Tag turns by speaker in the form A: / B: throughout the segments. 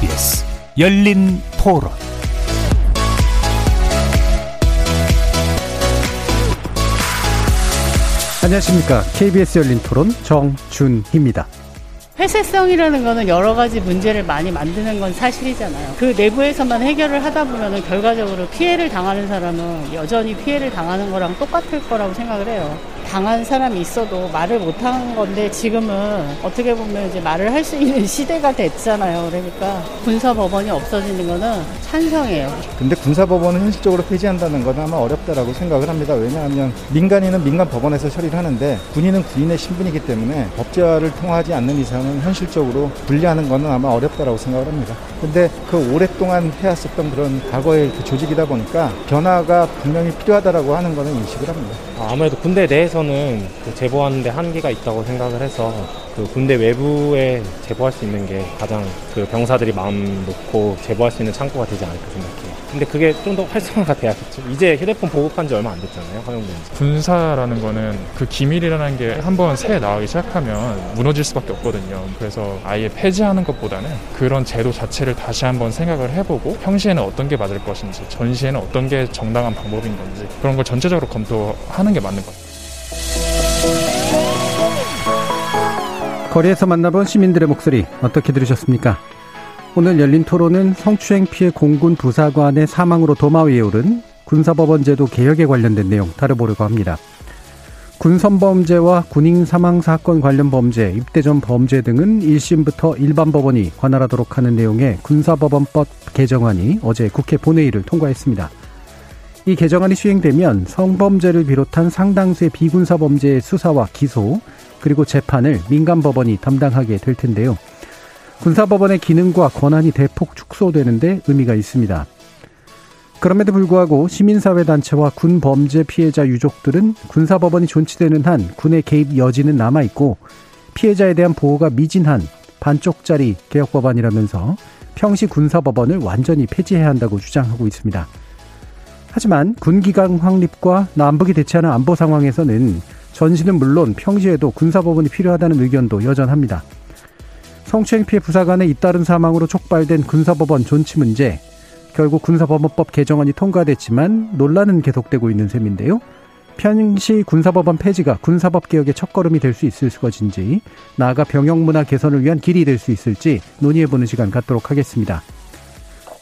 A: KBS 열린 토론
B: 안녕하십니까. KBS 열린 토론 정준희입니다.
C: 회세성이라는 거는 여러 가지 문제를 많이 만드는 건 사실이잖아요. 그 내부에서만 해결을 하다 보면은 결과적으로 피해를 당하는 사람은 여전히 피해를 당하는 거랑 똑같을 거라고 생각을 해요. 당한 사람이 있어도 말을 못한 건데 지금은 어떻게 보면 이제 말을 할 수 있는 시대가 됐잖아요. 그러니까 군사법원이 없어지는 거는 찬성해요.
D: 근데 군사법원은 현실적으로 폐지한다는 건 아마 어렵다라고 생각을 합니다. 왜냐하면 민간인은 민간 법원에서 처리를 하는데 군인은 군인의 신분이기 때문에 법제화를 통하지 않는 이상은 현실적으로 분리하는 것은 아마 어렵다라고 생각을 합니다. 근데 그 오랫동안 해왔었던 그런 과거의 그 조직이다 보니까 변화가 분명히 필요하다라고 하는 것은 인식을 합니다.
E: 아무래도 군대 내에서 는 그 제보하는데 한계가 있다고 생각을 해서 그 군대 외부에 제보할 수 있는 게 가장 그 병사들이 마음 놓고 제보할 수 있는 창구가 되지 않을까 생각해요. 근데 그게 좀 더 활성화가 돼야겠죠. 이제 휴대폰 보급한 지 얼마 안 됐잖아요, 허용된 지.
F: 군사라는 거는 그 기밀이라는 게 한번 새에 나가기 시작하면 무너질 수밖에 없거든요. 그래서 아예 폐지하는 것보다는 그런 제도 자체를 다시 한번 생각을 해보고 평시에는 어떤 게 맞을 것인지, 전시에는 어떤 게 정당한 방법인 건지 그런 걸 전체적으로 검토하는 게 맞는 것 같아요.
B: 거리에서 만나본 시민들의 목소리 어떻게 들으셨습니까? 오늘 열린 토론은 성추행 피해 공군 부사관의 사망으로 도마 위에 오른 군사법원 제도 개혁에 관련된 내용 다뤄보려고 합니다. 군선범죄와 군인 사망 사건 관련 범죄, 입대 전 범죄 등은 1심부터 일반 법원이 관할하도록 하는 내용의 군사법원법 개정안이 어제 국회 본회의를 통과했습니다. 이 개정안이 시행되면 성범죄를 비롯한 상당수의 비군사 범죄의 수사와 기소, 그리고 재판을 민간 법원이 담당하게 될 텐데요. 군사법원의 기능과 권한이 대폭 축소되는데 의미가 있습니다. 그럼에도 불구하고 시민사회단체와 군 범죄 피해자 유족들은 군사법원이 존치되는 한 군의 개입 여지는 남아있고 피해자에 대한 보호가 미진한 반쪽짜리 개혁법안이라면서 평시 군사법원을 완전히 폐지해야 한다고 주장하고 있습니다. 하지만 군기강 확립과 남북이 대치하는 안보 상황에서는 전시는 물론 평시에도 군사법원이 필요하다는 의견도 여전합니다. 성추행 피해 부사관의 잇따른 사망으로 촉발된 군사법원 존치 문제, 결국 군사법원법 개정안이 통과됐지만 논란은 계속되고 있는 셈인데요. 평시 군사법원 폐지가 군사법 개혁의 첫걸음이 될 수 있을 것인지, 나아가 병역 문화 개선을 위한 길이 될 수 있을지 논의해보는 시간 갖도록 하겠습니다.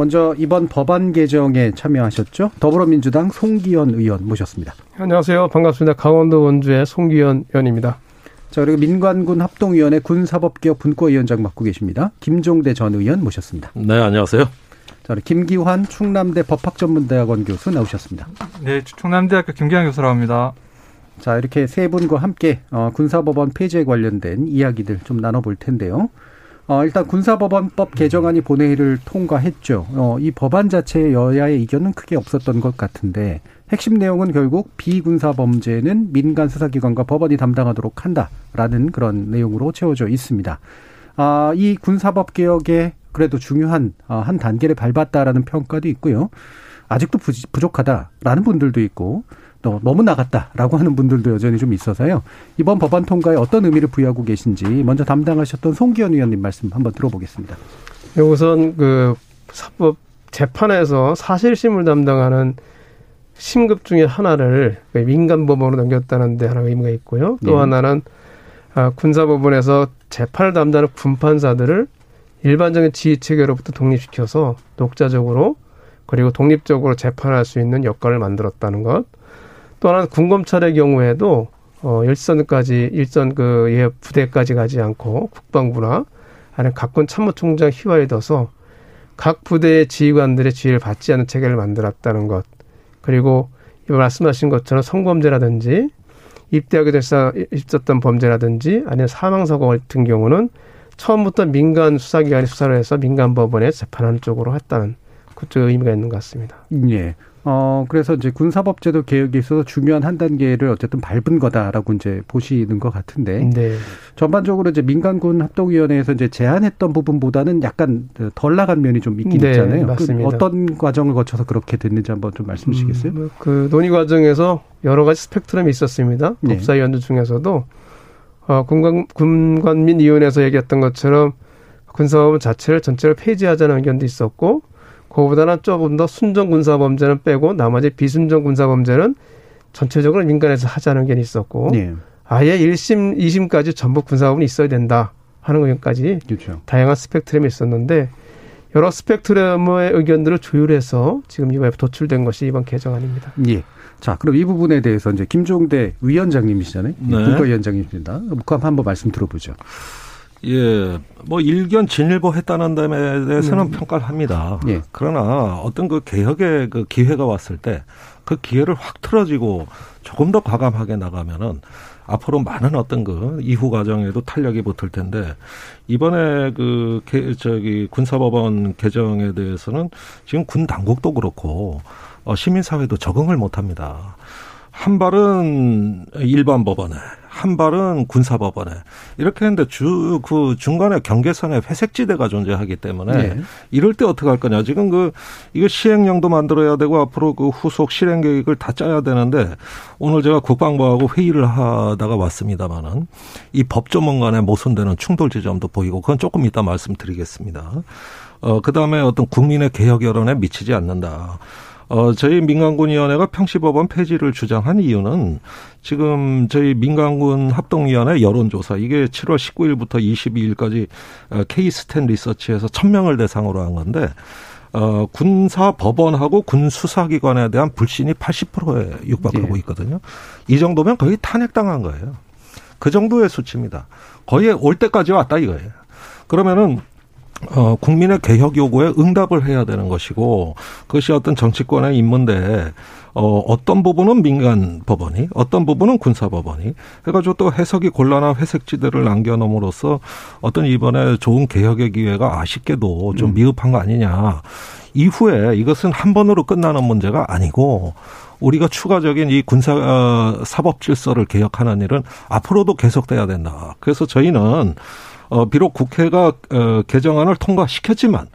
B: 먼저 이번 법안 개정에 참여하셨죠? 더불어민주당 송기현 의원 모셨습니다.
G: 안녕하세요. 반갑습니다. 강원도 원주의 송기현 의원입니다.
B: 자, 그리고 민관군 합동위원회 군사법개혁 분과위원장 맡고 계십니다. 김종대 전 의원 모셨습니다.
H: 네, 안녕하세요.
B: 자, 김기환 충남대 법학전문대학원 교수 나오셨습니다.
I: 네, 충남대학교 김기환 교수라고 합니다.
B: 자, 이렇게 세 분과 함께 어, 군사법원 폐지에 관련된 이야기들 좀 나눠볼 텐데요. 어, 일단 군사법원법 개정안이 본회의를 통과했죠. 어, 이 법안 자체에 여야의 이견은 크게 없었던 것 같은데 핵심 내용은 결국 비군사 범죄는 민간 수사기관과 법원이 담당하도록 한다라는 그런 내용으로 채워져 있습니다. 아, 이 군사법 개혁에 그래도 중요한 어, 한 단계를 밟았다라는 평가도 있고요. 아직도 부족하다라는 분들도 있고 또 너무 나갔다라고 하는 분들도 여전히 좀 있어서요. 이번 법안 통과에 어떤 의미를 부여하고 계신지 먼저 담당하셨던 송기현 의원님 말씀 한번 들어보겠습니다.
G: 우선 그 사법 재판에서 사실심을 담당하는 심급 중에 하나를 민간 법원으로 넘겼다는 데 하나 의미가 있고요. 또 네. 하나는 아, 군사 법원에서 재판을 담당하는 군판사들을 일반적인 지휘 체계로부터 독립시켜서 독자적으로 그리고 독립적으로 재판할 수 있는 여건을 만들었다는 것. 또 하나는 군검찰의 경우에도 어 일선까지 일선 그예 부대까지 가지 않고 국방부나 아니면 각군 참모총장 휘하에 둬서 각 부대의 지휘관들의 지휘를 받지 않는 체계를 만들었다는 것. 그리고 말씀하신 것처럼 성범죄라든지 입대하게 돼서 있었던 범죄라든지 아니면 사망사고 같은 경우는 처음부터 민간 수사기관이 수사를 해서 민간 법원에 재판하는 쪽으로 했다는 그쪽 의미가 있는 것 같습니다.
B: 예. 어, 그래서 이제 군사법제도 개혁에 있어서 중요한 한 단계를 어쨌든 밟은 거다라고 이제 보시는 것 같은데.
G: 네.
B: 전반적으로 이제 민간군 합동위원회에서 이제 제안했던 부분보다는 약간 덜 나간 면이 좀 있긴
G: 네,
B: 있잖아요.
G: 맞습니다.
B: 그 어떤 과정을 거쳐서 그렇게 됐는지 한번 좀 말씀 주시겠어요?
G: 음, 그 논의 과정에서 여러 가지 스펙트럼이 있었습니다.
B: 네.
G: 법사위원들 중에서도 어, 군관, 군관민위원회에서 얘기했던 것처럼 군사법 자체를 전체를 폐지하자는 의견도 있었고 그거보다는 조금 더 순정 군사 범죄는 빼고 나머지 비순정 군사 범죄는 전체적으로 민간에서 하자는 의견이 있었고
B: 예.
G: 아예 1심, 2심까지 전부 군사법은 있어야 된다 하는 의견까지
B: 그렇죠.
G: 다양한 스펙트럼이 있었는데 여러 스펙트럼의 의견들을 조율해서 지금 이번에 도출된 것이 이번 개정안입니다.
B: 예. 자, 그럼 이 부분에 대해서 이제 김종대 위원장님이시잖아요.
H: 네.
B: 국가위원장님입니다. 그럼 한번 말씀 들어보죠.
H: 예, 뭐 일견 진일보 했다는 점에 대해서는
B: 음.
H: 평가를 합니다.
B: 예.
H: 그러나 어떤 그 개혁의 그 기회가 왔을 때 그 기회를 확 틀어지고 조금 더 과감하게 나가면은 앞으로 많은 어떤 그 이후 과정에도 탄력이 붙을 텐데 이번에 그 개, 저기 군사법원 개정에 대해서는 지금 군 당국도 그렇고 어, 시민사회도 적응을 못합니다. 한 발은 일반 법원에, 한 발은 군사 법원에 이렇게 했는데 주 그 중간에 경계선에 회색지대가 존재하기 때문에
B: 네.
H: 이럴 때 어떻게 할 거냐 지금 그 이거 시행령도 만들어야 되고 앞으로 그 후속 실행 계획을 다 짜야 되는데 오늘 제가 국방부하고 회의를 하다가 왔습니다마는 이 법조문 간에 모순되는 충돌 지점도 보이고 그건 조금 이따 말씀드리겠습니다. 어 그다음에 어떤 국민의 개혁 여론에 미치지 않는다. 어, 저희 민간군위원회가 평시법원 폐지를 주장한 이유는 지금 저희 민간군 합동위원회 여론조사 이게 7월 19일부터 22일까지 K스탠 리서치에서 1000명을 대상으로 한 건데 어, 군사 법원하고 군 수사기관에 대한 불신이 80%에 육박하고
B: 예.
H: 있거든요. 이 정도면 거의 탄핵당한 거예요. 그 정도의 수치입니다. 거의 올 때까지 왔다 이거예요. 그러면은 어, 국민의 개혁 요구에 응답을 해야 되는 것이고 그것이 어떤 정치권의 임무인데 어, 어떤 부분은 민간 법원이 어떤 부분은 군사 법원이 해가지고 또 해석이 곤란한 회색지대를 남겨놓음으로써 어떤 이번에 좋은 개혁의 기회가 아쉽게도 좀 미흡한 거 아니냐 이후에 이것은 한 번으로 끝나는 문제가 아니고 우리가 추가적인 이 군사 어, 사법 질서를 개혁하는 일은 앞으로도 계속돼야 된다. 그래서 저희는 어, 비록 국회가 어, 개정안을 통과시켰지만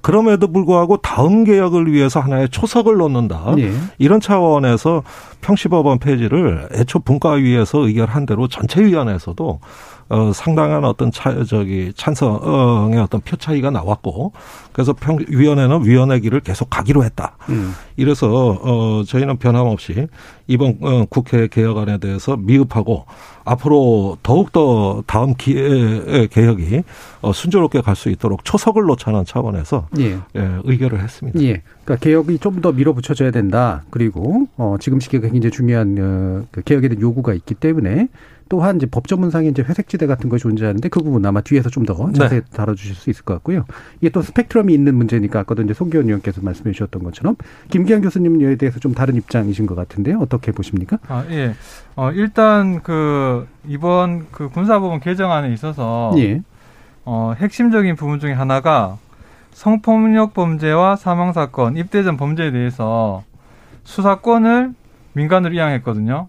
H: 그럼에도 불구하고 다음 개혁을 위해서 하나의 초석을 놓는다.
B: 예.
H: 이런 차원에서 평시법원 폐지를 애초 분과위에서 의결한 대로 전체위원회에서도 어, 상당한 어떤 차, 저기, 찬성의 어떤 표 차이가 나왔고, 그래서 평, 위원회는 위원회 길을 계속 가기로 했다.
B: 음.
H: 이래서, 어, 저희는 변함없이 이번 어, 국회 개혁안에 대해서 미흡하고, 앞으로 더욱더 다음 기회의 개혁이 어, 순조롭게 갈 수 있도록 초석을 놓자는 차원에서
B: 예.
H: 예, 의결을 했습니다.
B: 예. 그러니까 개혁이 좀 더 밀어붙여져야 된다. 그리고 어 지금 시기가 굉장히 중요한 어, 그 개혁에 대한 요구가 있기 때문에 또한 이제 법조문상에 이제 회색지대 같은 것이 존재하는데 그 부분 아마 뒤에서 좀 더 자세히 다뤄주실 수 있을 것 같고요. 이게 또 스펙트럼이 있는 문제니까 아까도 이제 송기현 의원께서 말씀해 주셨던 것처럼 김기현 교수님에 대해서 좀 다른 입장이신 것 같은데요. 어떻게 보십니까?
I: 아, 예. 어, 일단 그 이번 그 군사법원 개정안에 있어서
B: 예.
I: 어, 핵심적인 부분 중에 하나가 성폭력 범죄와 사망 사건, 입대 전 범죄에 대해서 수사권을 민간으로 이양했거든요.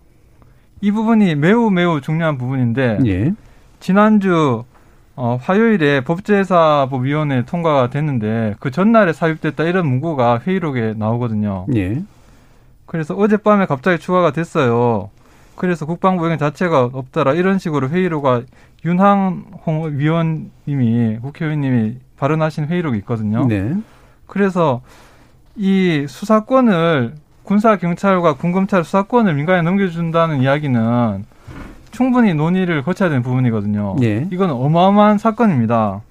I: 이 부분이 매우 매우 중요한 부분인데
B: 예.
I: 지난주 어, 화요일에 법제사법위원회 통과가 됐는데 그 전날에 삽입됐다 이런 문구가 회의록에 나오거든요.
B: 예.
I: 그래서 어젯밤에 갑자기 추가가 됐어요. 그래서 국방부 의견 자체가 없더라 이런 식으로 회의록가 윤항홍 위원님이 국회의원님이 발언하신 회의록이 있거든요.
B: 네.
I: 그래서 이 수사권을 군사 경찰과 군검찰 수사권을 민간에 넘겨준다는 이야기는 충분히 논의를 거쳐야 되는 부분이거든요.
B: 예.
I: 이건 어마어마한 사건입니다.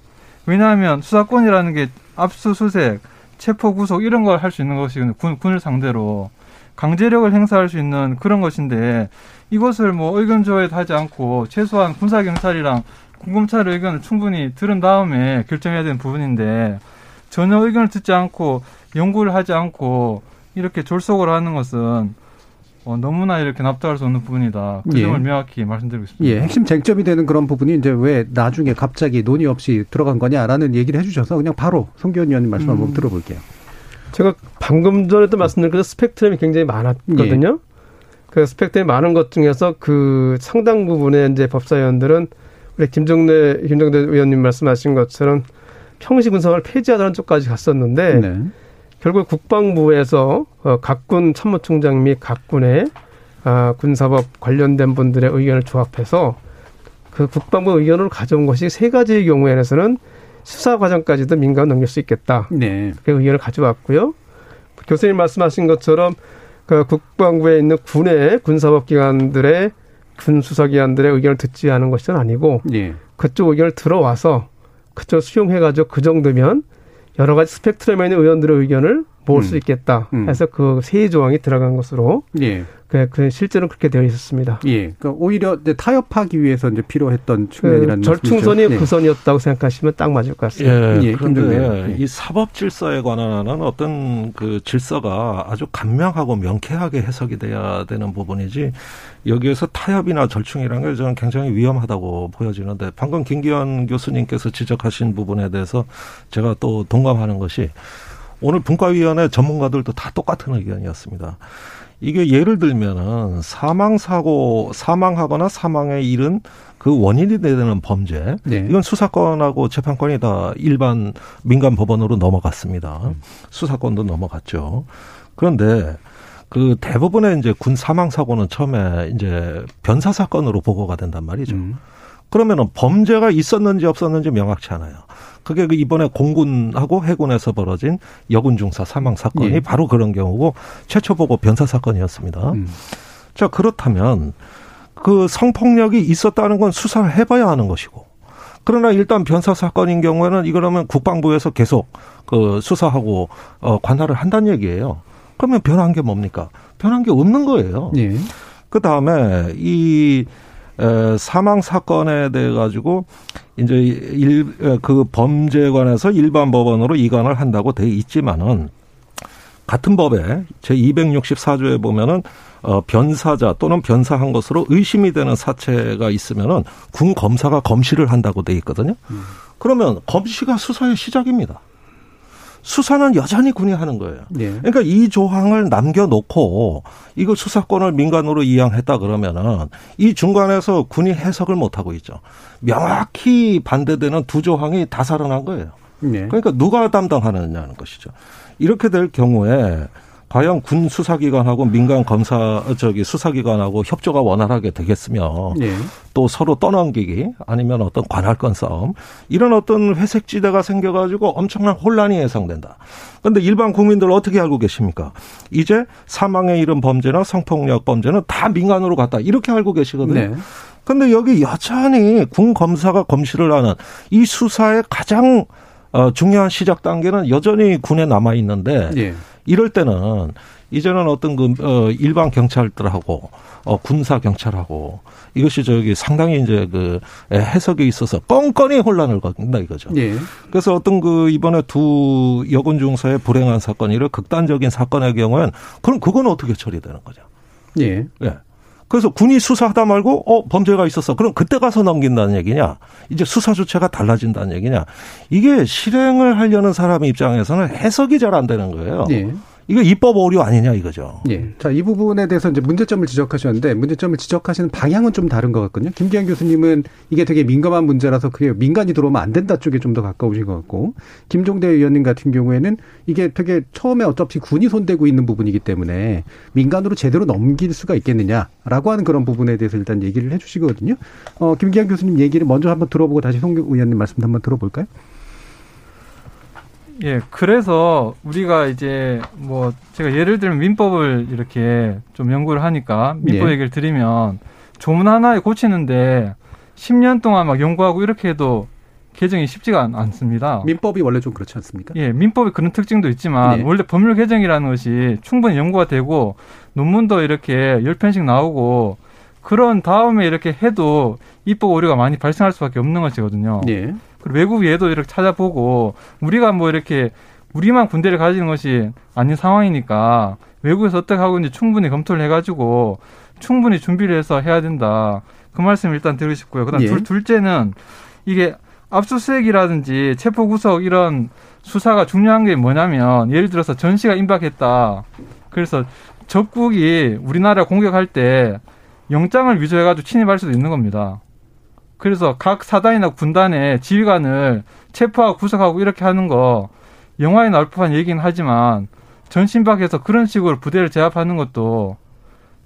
I: 왜냐하면 수사권이라는 게 압수수색, 체포 구속 이런 걸 할 수 있는 것이 군, 군을 상대로 강제력을 행사할 수 있는 그런 것인데 이것을 뭐 의견 조회도 하지 않고 최소한 군사 경찰이랑 공검찰의 의견을 충분히 들은 다음에 결정해야 되는 부분인데 전혀 의견을 듣지 않고 연구를 하지 않고 이렇게 졸속을 하는 것은 어, 너무나 이렇게 납득할 수 없는 부분이다. 그 점을
B: 예.
I: 명확히 말씀드리고 싶습니다.
B: 예, 핵심 쟁점이 되는 그런 부분이 이제 왜 나중에 갑자기 논의 없이 들어간 거냐라는 얘기를 해주셔서 그냥 바로 송기현 의원님 말씀 한번
G: 음.
B: 들어볼게요.
G: 제가 방금 전에도 말씀드린 그 스펙트럼이 굉장히 많았거든요. 그 스펙트럼이 많은 것 중에서 그 상당 부분의 이제 법사위원들은 우리 김정래 김정대 의원님 말씀하신 것처럼 평시 군성을 폐지하자는 쪽까지 갔었는데
B: 네.
G: 결국 국방부에서 어, 각군 참모총장 및 각군의 아, 군사법 관련된 분들의 의견을 조합해서 그 국방부 의견으로 가져온 것이 세 가지의 경우에는 수사 과정까지도 민간 넘길 수 있겠다.
B: 네.
G: 그 의견을 가져왔고요. 교수님 말씀하신 것처럼 그 국방부에 있는 군의 군사법 기관들의 군 수사기관들의 의견을 듣지 않은 것은 아니고
B: 예.
G: 그쪽 의견을 들어와서 그쪽 수용해가지고 그 정도면 여러 가지 스펙트럼에 있는 의원들의 의견을 모을 수
B: 음.
G: 있겠다
B: 음.
G: 해서 그 세 조항이 들어간 것으로
B: 예.
G: 그, 그 실제로 그렇게 되어 있었습니다.
B: 예. 그러니까 오히려 이제 타협하기 위해서 이제 필요했던
G: 그
B: 측면이라는
G: 절충선이
B: 말씀이죠.
G: 그 선이었다고 생각하시면 딱 맞을 것 같습니다.
H: 예,
B: 예,
H: 그런데.
B: 예.
H: 이 사법 질서에 관한 어떤 그 질서가 아주 간명하고 명쾌하게 해석이 돼야 되는 부분이지 여기에서 타협이나 절충이라는 게 저는 굉장히 위험하다고 보여지는데 방금 김기현 교수님께서 지적하신 부분에 대해서 제가 또 동감하는 것이 오늘 분과위원회 전문가들도 다 똑같은 의견이었습니다. 이게 예를 들면은 사망 사고 사망하거나 사망에 이른 그 원인이 되는 범죄
B: 네.
H: 이건 수사권하고 재판권이 다 일반 민간 법원으로 넘어갔습니다. 수사권도 넘어갔죠. 그런데 그 대부분의 이제 군 사망 사고는 처음에 이제 변사 사건으로 보고가 된단 말이죠.
B: 음.
H: 그러면은 범죄가 있었는지 없었는지 명확치 않아요. 그게 그 이번에 공군하고 해군에서 벌어진 여군 중사 사망 사건이
B: 예.
H: 바로 그런 경우고 최초 보고 변사 사건이었습니다.
B: 음.
H: 자 그렇다면 그 성폭력이 있었다는 건 수사를 해봐야 하는 것이고 그러나 일단 변사 사건인 경우에는 이거라면 국방부에서 계속 그 수사하고 어 관할을 한다는 얘기예요. 그러면 변한 게 뭡니까? 변한 게 없는 거예요.
B: 예.
H: 그 다음에 이 에, 사망 사건에 대해 가지고 이제 일 그 범죄에 관해서 일반 법원으로 이관을 한다고 돼 있지만은 같은 법에 제 264조에 보면은 어 변사자 또는 변사한 것으로 의심이 되는 사체가 있으면은 군 검사가 검시를 한다고 돼 있거든요. 그러면 검시가 수사의 시작입니다. 수사는 여전히 군이 하는 거예요.
B: 예.
H: 그러니까 이 조항을 남겨놓고 이거 수사권을 민간으로 이양했다 그러면은 이 중간에서 군이 해석을 못 하고 있죠. 명확히 반대되는 두 조항이 다 살아난 거예요.
B: 네.
H: 그러니까 누가 담당하느냐는 것이죠. 이렇게 될 경우에 과연 군 수사기관하고 민간 검사 저기 수사기관하고 협조가 원활하게 되겠으며
B: 예.
H: 또 서로 떠넘기기 아니면 어떤 관할권 싸움 이런 어떤 회색 지대가 생겨가지고 엄청난 혼란이 예상된다. 그런데 일반 국민들 어떻게 알고 계십니까? 이제 사망에 이른 범죄나 성폭력 범죄는 다 민간으로 갔다 이렇게 알고 계시거든요.
B: 네.
H: 근데 여기 여전히 군 검사가 검시를 하는 이 수사의 가장 어, 중요한 시작 단계는 여전히 군에 남아 있는데
B: 예.
H: 이럴 때는 이제는 어떤 그 어, 일반 경찰들하고 어, 군사 경찰하고 이것이 저기 상당히 이제 그 해석에 있어서 뻔뻔히 혼란을 겪는다 이거죠.
B: 예.
H: 그래서 어떤 그 이번에 두 여군 중사의 불행한 사건 이런 극단적인 사건의 경우엔 그럼 그건 어떻게 처리되는 거죠?
B: 예.
H: 예. 그래서 군이 수사하다 말고 어 범죄가 있었어. 그럼 그때 가서 넘긴다는 얘기냐? 이제 수사 주체가 달라진다는 얘기냐? 이게 실행을 하려는 사람 입장에서는 해석이 잘 안 되는 거예요.
B: 예.
H: 이거 입법 오류 아니냐 이거죠.
B: 예. 자, 이 부분에 대해서 이제 문제점을 지적하셨는데 문제점을 지적하시는 방향은 좀 다른 것 같거든요. 김기현 교수님은 이게 되게 민감한 문제라서 그게 민간이 들어오면 안 된다 쪽에 좀 더 가까우신 것 같고 김종대 의원님 같은 경우에는 이게 되게 처음에 어차피 군이 손대고 있는 부분이기 때문에 민간으로 제대로 넘길 수가 있겠느냐라고 하는 그런 부분에 대해서 일단 얘기를 해 주시거든요. 어, 김기현 교수님 얘기를 먼저 한번 들어보고 다시 송 의원님 말씀도 한번 들어볼까요?
I: 예, 그래서 우리가 이제 뭐 제가 예를 들면 민법을 이렇게 좀 연구를 하니까 민법
B: 예.
I: 얘기를 드리면 조문 하나에 고치는데 10년 동안 막 연구하고 이렇게 해도 개정이 쉽지가 않, 않습니다.
B: 민법이 원래 좀 그렇지 않습니까?
I: 예, 민법이 그런 특징도 있지만
B: 네.
I: 원래 법률 개정이라는 것이 충분히 연구가 되고 논문도 이렇게 열 편씩 나오고 그런 다음에 이렇게 해도 입법 오류가 많이 발생할 수밖에 없는 것이거든요.
B: 예.
I: 그리고 외국 예도 이렇게 찾아보고 우리가 뭐 이렇게 우리만 군대를 가지는 것이 아닌 상황이니까 외국에서 어떻게 하고 있는지 충분히 검토를 해가지고 충분히 준비를 해서 해야 된다. 그 말씀 일단 드리고 싶고요. 그다음
B: 예.
I: 둘, 둘째는 이게 압수수색이라든지 체포 구속 이런 수사가 중요한 게 뭐냐면 예를 들어서 전시가 임박했다. 그래서 적국이 우리나라 공격할 때 영장을 위조해가지고 침입할 수도 있는 겁니다. 그래서 각 사단이나 군단의 지휘관을 체포하고 구속하고 이렇게 하는 거 영화에 나올 법한 얘기는 하지만 전신박해서 그런 식으로 부대를 제압하는 것도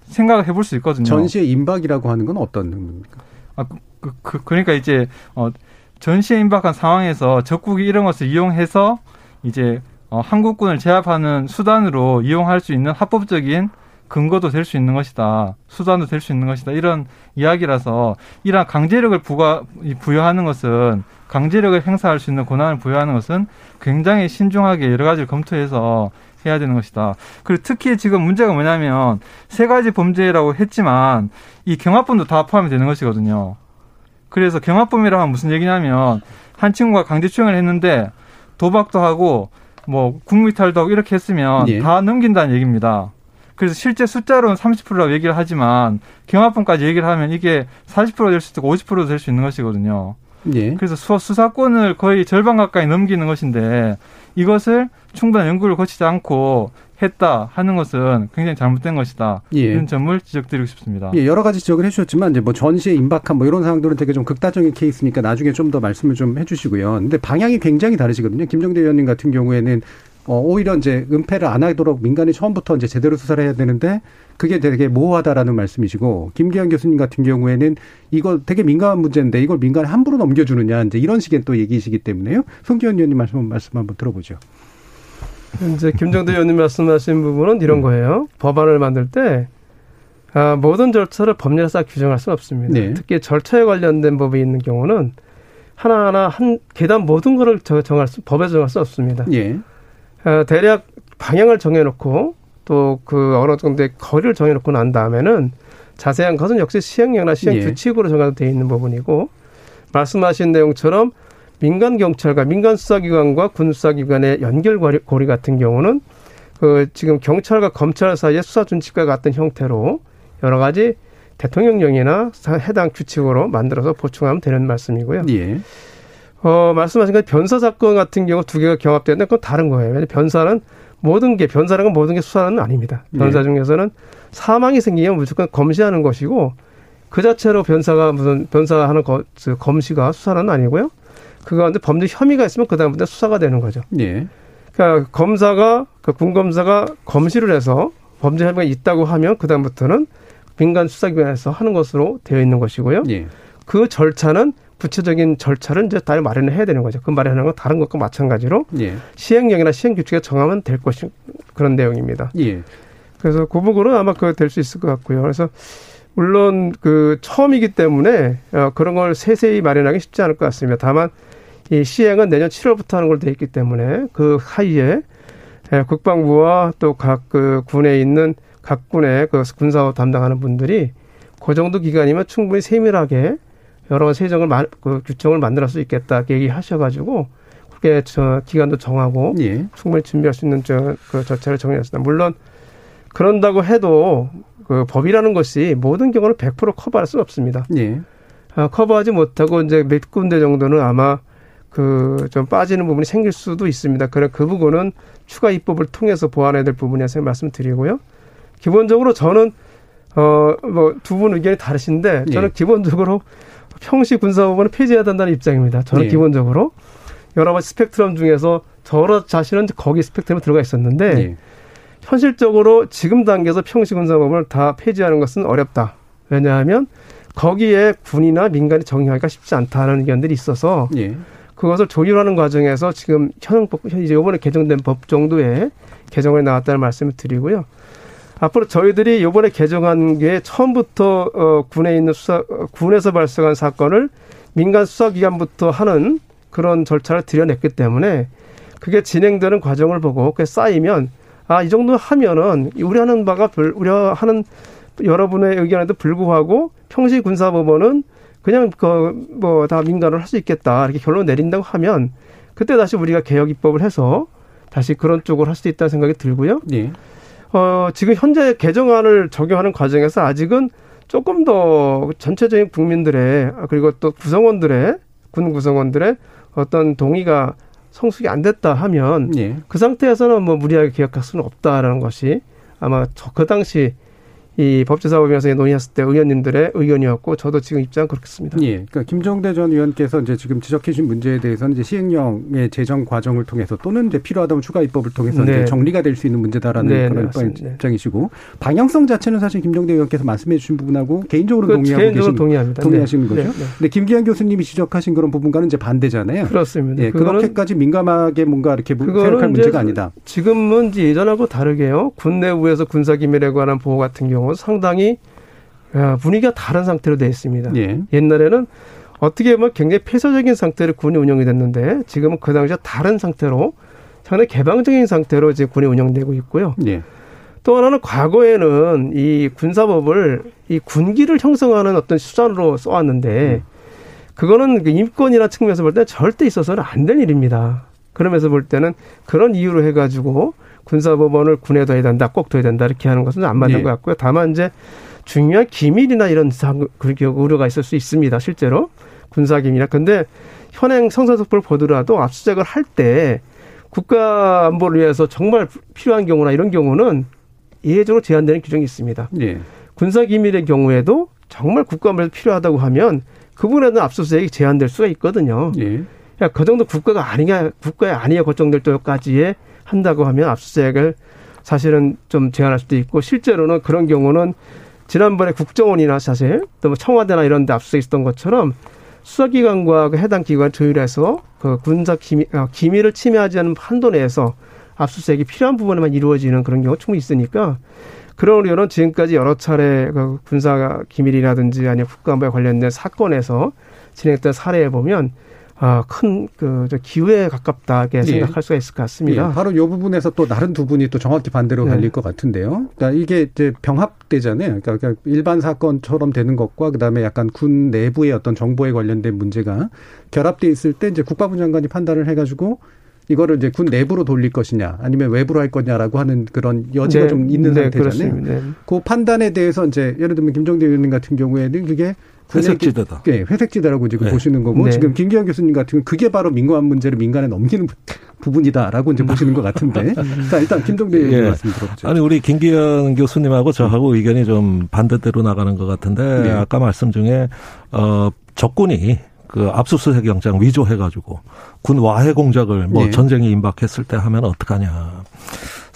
I: 생각을 해볼 수 있거든요.
B: 전시의 임박이라고 하는 건 어떤 의미입니까?
I: 아, 그, 그, 그러니까 이제 어, 전시에 임박한 상황에서 적국이 이런 것을 이용해서 이제 어, 한국군을 제압하는 수단으로 이용할 수 있는 합법적인 근거도 될 수 있는 것이다. 수단도 될 수 있는 것이다. 이런 이야기라서 이러한 강제력을 부가, 이 부여하는 것은 강제력을 행사할 수 있는 권한을 부여하는 것은 굉장히 신중하게 여러 가지를 검토해서 해야 되는 것이다. 그리고 특히 지금 문제가 뭐냐면 세 가지 범죄라고 했지만 이 경합범도 다 포함이 되는 것이거든요. 그래서 경합범이라 하면 무슨 얘기냐면 한 친구가 강제추행을 했는데 도박도 하고 뭐 국무이탈도 하고 이렇게 했으면
B: 예.
I: 다 넘긴다는 얘기입니다. 그래서 실제 숫자로는 30%라고 얘기를 하지만 경합범까지 얘기를 하면 이게 40%될 수도 있고 50%도 될 수 있는 것이거든요.
B: 예.
I: 그래서 수, 수사권을 거의 절반 가까이 넘기는 것인데 이것을 충분한 연구를 거치지 않고 했다 하는 것은 굉장히 잘못된 것이다.
B: 예.
I: 이런 점을 지적드리고 싶습니다.
B: 예, 여러 가지 지적을 해주셨지만 이제 뭐 전시에 임박한 뭐 이런 상황들은 되게 좀 극단적인 케이스니까 나중에 좀 더 말씀을 좀 해주시고요. 근데 방향이 굉장히 다르시거든요. 김정대 의원님 같은 경우에는 어, 오히려 이제 은폐를 안 하도록 민간이 처음부터 이제 제대로 수사를 해야 되는데 그게 되게 모호하다라는 말씀이시고 김기현 교수님 같은 경우에는 이거 되게 민감한 문제인데 이걸 민간에 함부로 넘겨주느냐 이제 이런 식의 또 얘기이시기 때문에요. 송기현 의원님 말씀 말씀 한번 들어보죠.
G: 이제 김정대 의원님 말씀하신 부분은 이런 거예요. 법안을 만들 때 아, 모든 절차를 법률에 싹 규정할 수는 없습니다.
B: 네.
G: 특히 절차에 관련된 법이 있는 경우는 하나하나 한 계단 모든 거를 저- 정할 수, 법에 정할 수 없습니다.
B: 예.
G: 어, 대략 방향을 정해놓고 또 그 어느 정도의 거리를 정해놓고 난 다음에는 자세한 것은 역시 시행령이나 시행
B: 예.
G: 규칙으로 정하되어 있는 부분이고 말씀하신 내용처럼 민간 경찰과 민간 수사기관과 군 수사기관의 연결 고리 고리 같은 경우는 그 지금 경찰과 검찰 사이의 수사 준칙과 같은 형태로 여러 가지 대통령령이나 사- 해당 규칙으로 만들어서 보충하면 되는 말씀이고요.
B: 예.
G: 어, 말씀하신 것 변사 사건 같은 경우 두 개가 경합되는데 그건 다른 거예요. 왜냐면 변사는 모든 게 변사라는 건 모든 게 수사는 아닙니다. 변사
B: 네.
G: 중에서는 사망이 생기면 무조건 검시하는 것이고 그 자체로 변사가 무슨 변사하는 거, 그 검시가 수사는 아니고요. 그 가운데 범죄 혐의가 있으면 그 다음부터 수사가 되는 거죠.
B: 예.
G: 그러니까 검사가 그 군검사가 검시를 해서 범죄 혐의가 있다고 하면 그 다음부터는 민간 수사기관에서 하는 것으로 되어 있는 것이고요.
B: 예.
G: 그 절차는 구체적인 절차를 이제 다 마련을 해야 되는 거죠. 그 마련하는 건 다른 것과 마찬가지로
B: 예.
G: 시행령이나 시행 규칙에 정하면 될 것이 그런 내용입니다.
B: 예.
G: 그래서 그 부분은 아마 그 될 수 있을 것 같고요. 그래서 물론 그 처음이기 때문에 어, 그런 걸 세세히 마련하기 쉽지 않을 것 같습니다. 다만 이 시행은 내년 7월부터 하는 걸로 돼 있기 때문에 그 하이에 예, 국방부와 또 각 그 군에 있는 각 군의 그 군사업 담당하는 분들이 그 정도 기간이면 충분히 세밀하게 여러 세정을 마- 그 규정을 만들 수 있겠다 얘기하셔가지고 그게 저 기간도 정하고
B: 예.
G: 충분히 준비할 수 있는 저, 그 절차를 정해놨습니다. 물론 그런다고 해도 그 법이라는 것이 모든 경우는 100% 커버할 수는 없습니다.
B: 예.
G: 아, 커버하지 못하고 이제 몇 군데 정도는 아마 그 좀 빠지는 부분이 생길 수도 있습니다. 그래 그 부분은 추가 입법을 통해서 보완해야 될 부분이라서 말씀드리고요. 기본적으로 저는 어 뭐 두 분 의견이 다르신데 저는
B: 예.
G: 기본적으로 평시 군사법원을 폐지해야 된다는 입장입니다. 저는
B: 예.
G: 기본적으로 여러 가지 스펙트럼 중에서 저 자신은 거기 스펙트럼에 들어가 있었는데
B: 예.
G: 현실적으로 지금 단계에서 평시 군사법을 다 폐지하는 것은 어렵다. 왜냐하면 거기에 군이나 민간이 정의하기가 쉽지 않다는 의견들이 있어서
B: 예.
G: 그것을 조율하는 과정에서 지금 현행법 이제 이번에 개정된 법 정도의 개정안이 나왔다는 말씀을 드리고요. 앞으로 저희들이 이번에 개정한 게 처음부터 어, 군에 있는 수사 어, 군에서 발생한 사건을 민간 수사기관부터 하는 그런 절차를 들여냈기 때문에 그게 진행되는 과정을 보고 그게 쌓이면 아 이 정도 하면은 우려하는 바가 불, 우려하는 여러분의 의견에도 불구하고 평시 군사법원은 그냥 그 뭐 다 민간으로 할 수 있겠다 이렇게 결론 내린다고 하면 그때 다시 우리가 개혁 입법을 해서 다시 그런 쪽으로 할수 있다는 생각이 들고요.
B: 예.
G: 어, 지금 현재 개정안을 적용하는 과정에서 아직은 조금 더 전체적인 국민들의 아, 그리고 또 구성원들의 군 구성원들의 어떤 동의가 성숙이 안 됐다 하면
B: 예.
G: 그 상태에서는 뭐 무리하게 개혁할 수는 없다라는 것이 아마 저 그 당시 이 법제사법위원회에 논의했을 때 의원님들의 의견이었고 저도 지금 입장 그렇습니다.
B: 예. 그러니까 김종대 전 의원께서 이제 지금 지적해 주신 문제에 대해서는 이제 시행령의 제정 과정을 통해서 또는 이제 필요하다면 추가 입법을 통해서
G: 네.
B: 이제 정리가 될 수 있는 문제다라는
G: 네,
B: 그런
G: 네.
B: 입장이시고 방향성 자체는 사실 김종대 의원께서 말씀해 주신 부분하고 개인적으로
G: 그
B: 동의하고
G: 개인적으로
B: 계신
G: 동의합니다.
B: 동의하시는
G: 네.
B: 거죠.
G: 네, 네.
B: 근데 김기현 교수님이 지적하신 그런 부분과는 이제 반대잖아요.
G: 그렇습니다.
B: 예, 그렇게까지 민감하게 뭔가 이렇게 생각할 문제가 아니다.
G: 지금은 이제 예전하고 다르게요. 군 내부에서 군사기밀에 관한 보호 같은 경우 상당히 야, 분위기가 다른 상태로 되어 있습니다.
B: 예.
G: 옛날에는 어떻게 보면 굉장히 폐쇄적인 상태로 군이 운영이 됐는데 지금은 그 당시와 다른 상태로 상당히 개방적인 상태로 이제 군이 운영되고 있고요.
B: 예.
G: 또 하나는 과거에는 이 군사법을 이 군기를 형성하는 어떤 수단으로 써왔는데 그거는 그 인권이나 측면에서 볼 때 절대 있어서는 안 될 일입니다. 그러면서 볼 때는 그런 이유로 해가지고 군사법원을 군에 둬야 된다, 꼭 둬야 된다 이렇게 하는 것은 안 맞는
B: 네.
G: 것 같고요. 다만 이제 중요한 기밀이나 이런 상, 그렇게 우려가 있을 수 있습니다. 실제로 군사 기밀이나 근데 현행 성사속보를 보더라도 압수수색을 할 때 국가 안보를 위해서 정말 필요한 경우나 이런 경우는 예외적으로 제한되는 규정이 있습니다.
B: 예.
G: 군사 기밀의 경우에도 정말 국가 안보에서 필요하다고 하면 그분에는 압수수색이 제한될 수가 있거든요.
B: 예.
G: 야, 그 정도 국가가 아니냐, 국가에 아니냐 걱정될 때까지에 한다고 하면 압수수색을 사실은 좀 제한할 수도 있고 실제로는 그런 경우는 지난번에 국정원이나 사실 또 뭐 청와대나 이런 데 압수수색 있었던 것처럼 수사기관과 그 해당 기관 조율해서 그 군사 기밀, 아, 기밀을 침해하지 않는 한도 내에서 압수수색이 필요한 부분에만 이루어지는 그런 경우가 충분히 있으니까 그런 우려는 지금까지 여러 차례 그 군사 기밀이라든지 아니면 국가안보에 관련된 사건에서 진행했던 사례에 보면 아, 큰, 그, 저 기회에 가깝다게
B: 예.
G: 생각할 수가 있을 것 같습니다.
B: 예, 바로 이 부분에서 또 다른 두 분이 또 정확히 반대로
G: 네.
B: 갈릴 것 같은데요. 그러니까 이게 이제 병합되잖아요. 그러니까 그러니까 일반 사건처럼 되는 것과 그다음에 약간 군 내부의 어떤 정보에 관련된 문제가 결합돼 있을 때 이제 국방부 장관이 판단을 해가지고 이거를 이제 군 내부로 돌릴 것이냐 아니면 외부로 할 거냐라고 하는 그런 여지가
G: 네,
B: 좀 있는
G: 네,
B: 상태잖아요.
G: 네.
B: 그 판단에 대해서 이제 예를 들면 김정대 의원님 같은 경우에는 그게
H: 회색지대다.
B: 기- 예, 회색지대라고 지금
H: 네.
B: 보시는 거고
G: 네.
B: 지금 김기현 교수님 같은 경우는 그게 바로 민감한 문제를 민간에 넘기는 부- 부분이다라고 이제 보시는 것 같은데. 자, 일단 의원님
H: 예.
B: 말씀 들어보죠.
H: 아니 우리 김기현 교수님하고 저하고 의견이 좀 반대대로 나가는 것 같은데
B: 네.
H: 아까 말씀 중에 어 적군이 그 압수수색 영장 위조해가지고 군 와해 공작을 뭐
B: 네.
H: 전쟁이 임박했을 때 하면 어떡하냐.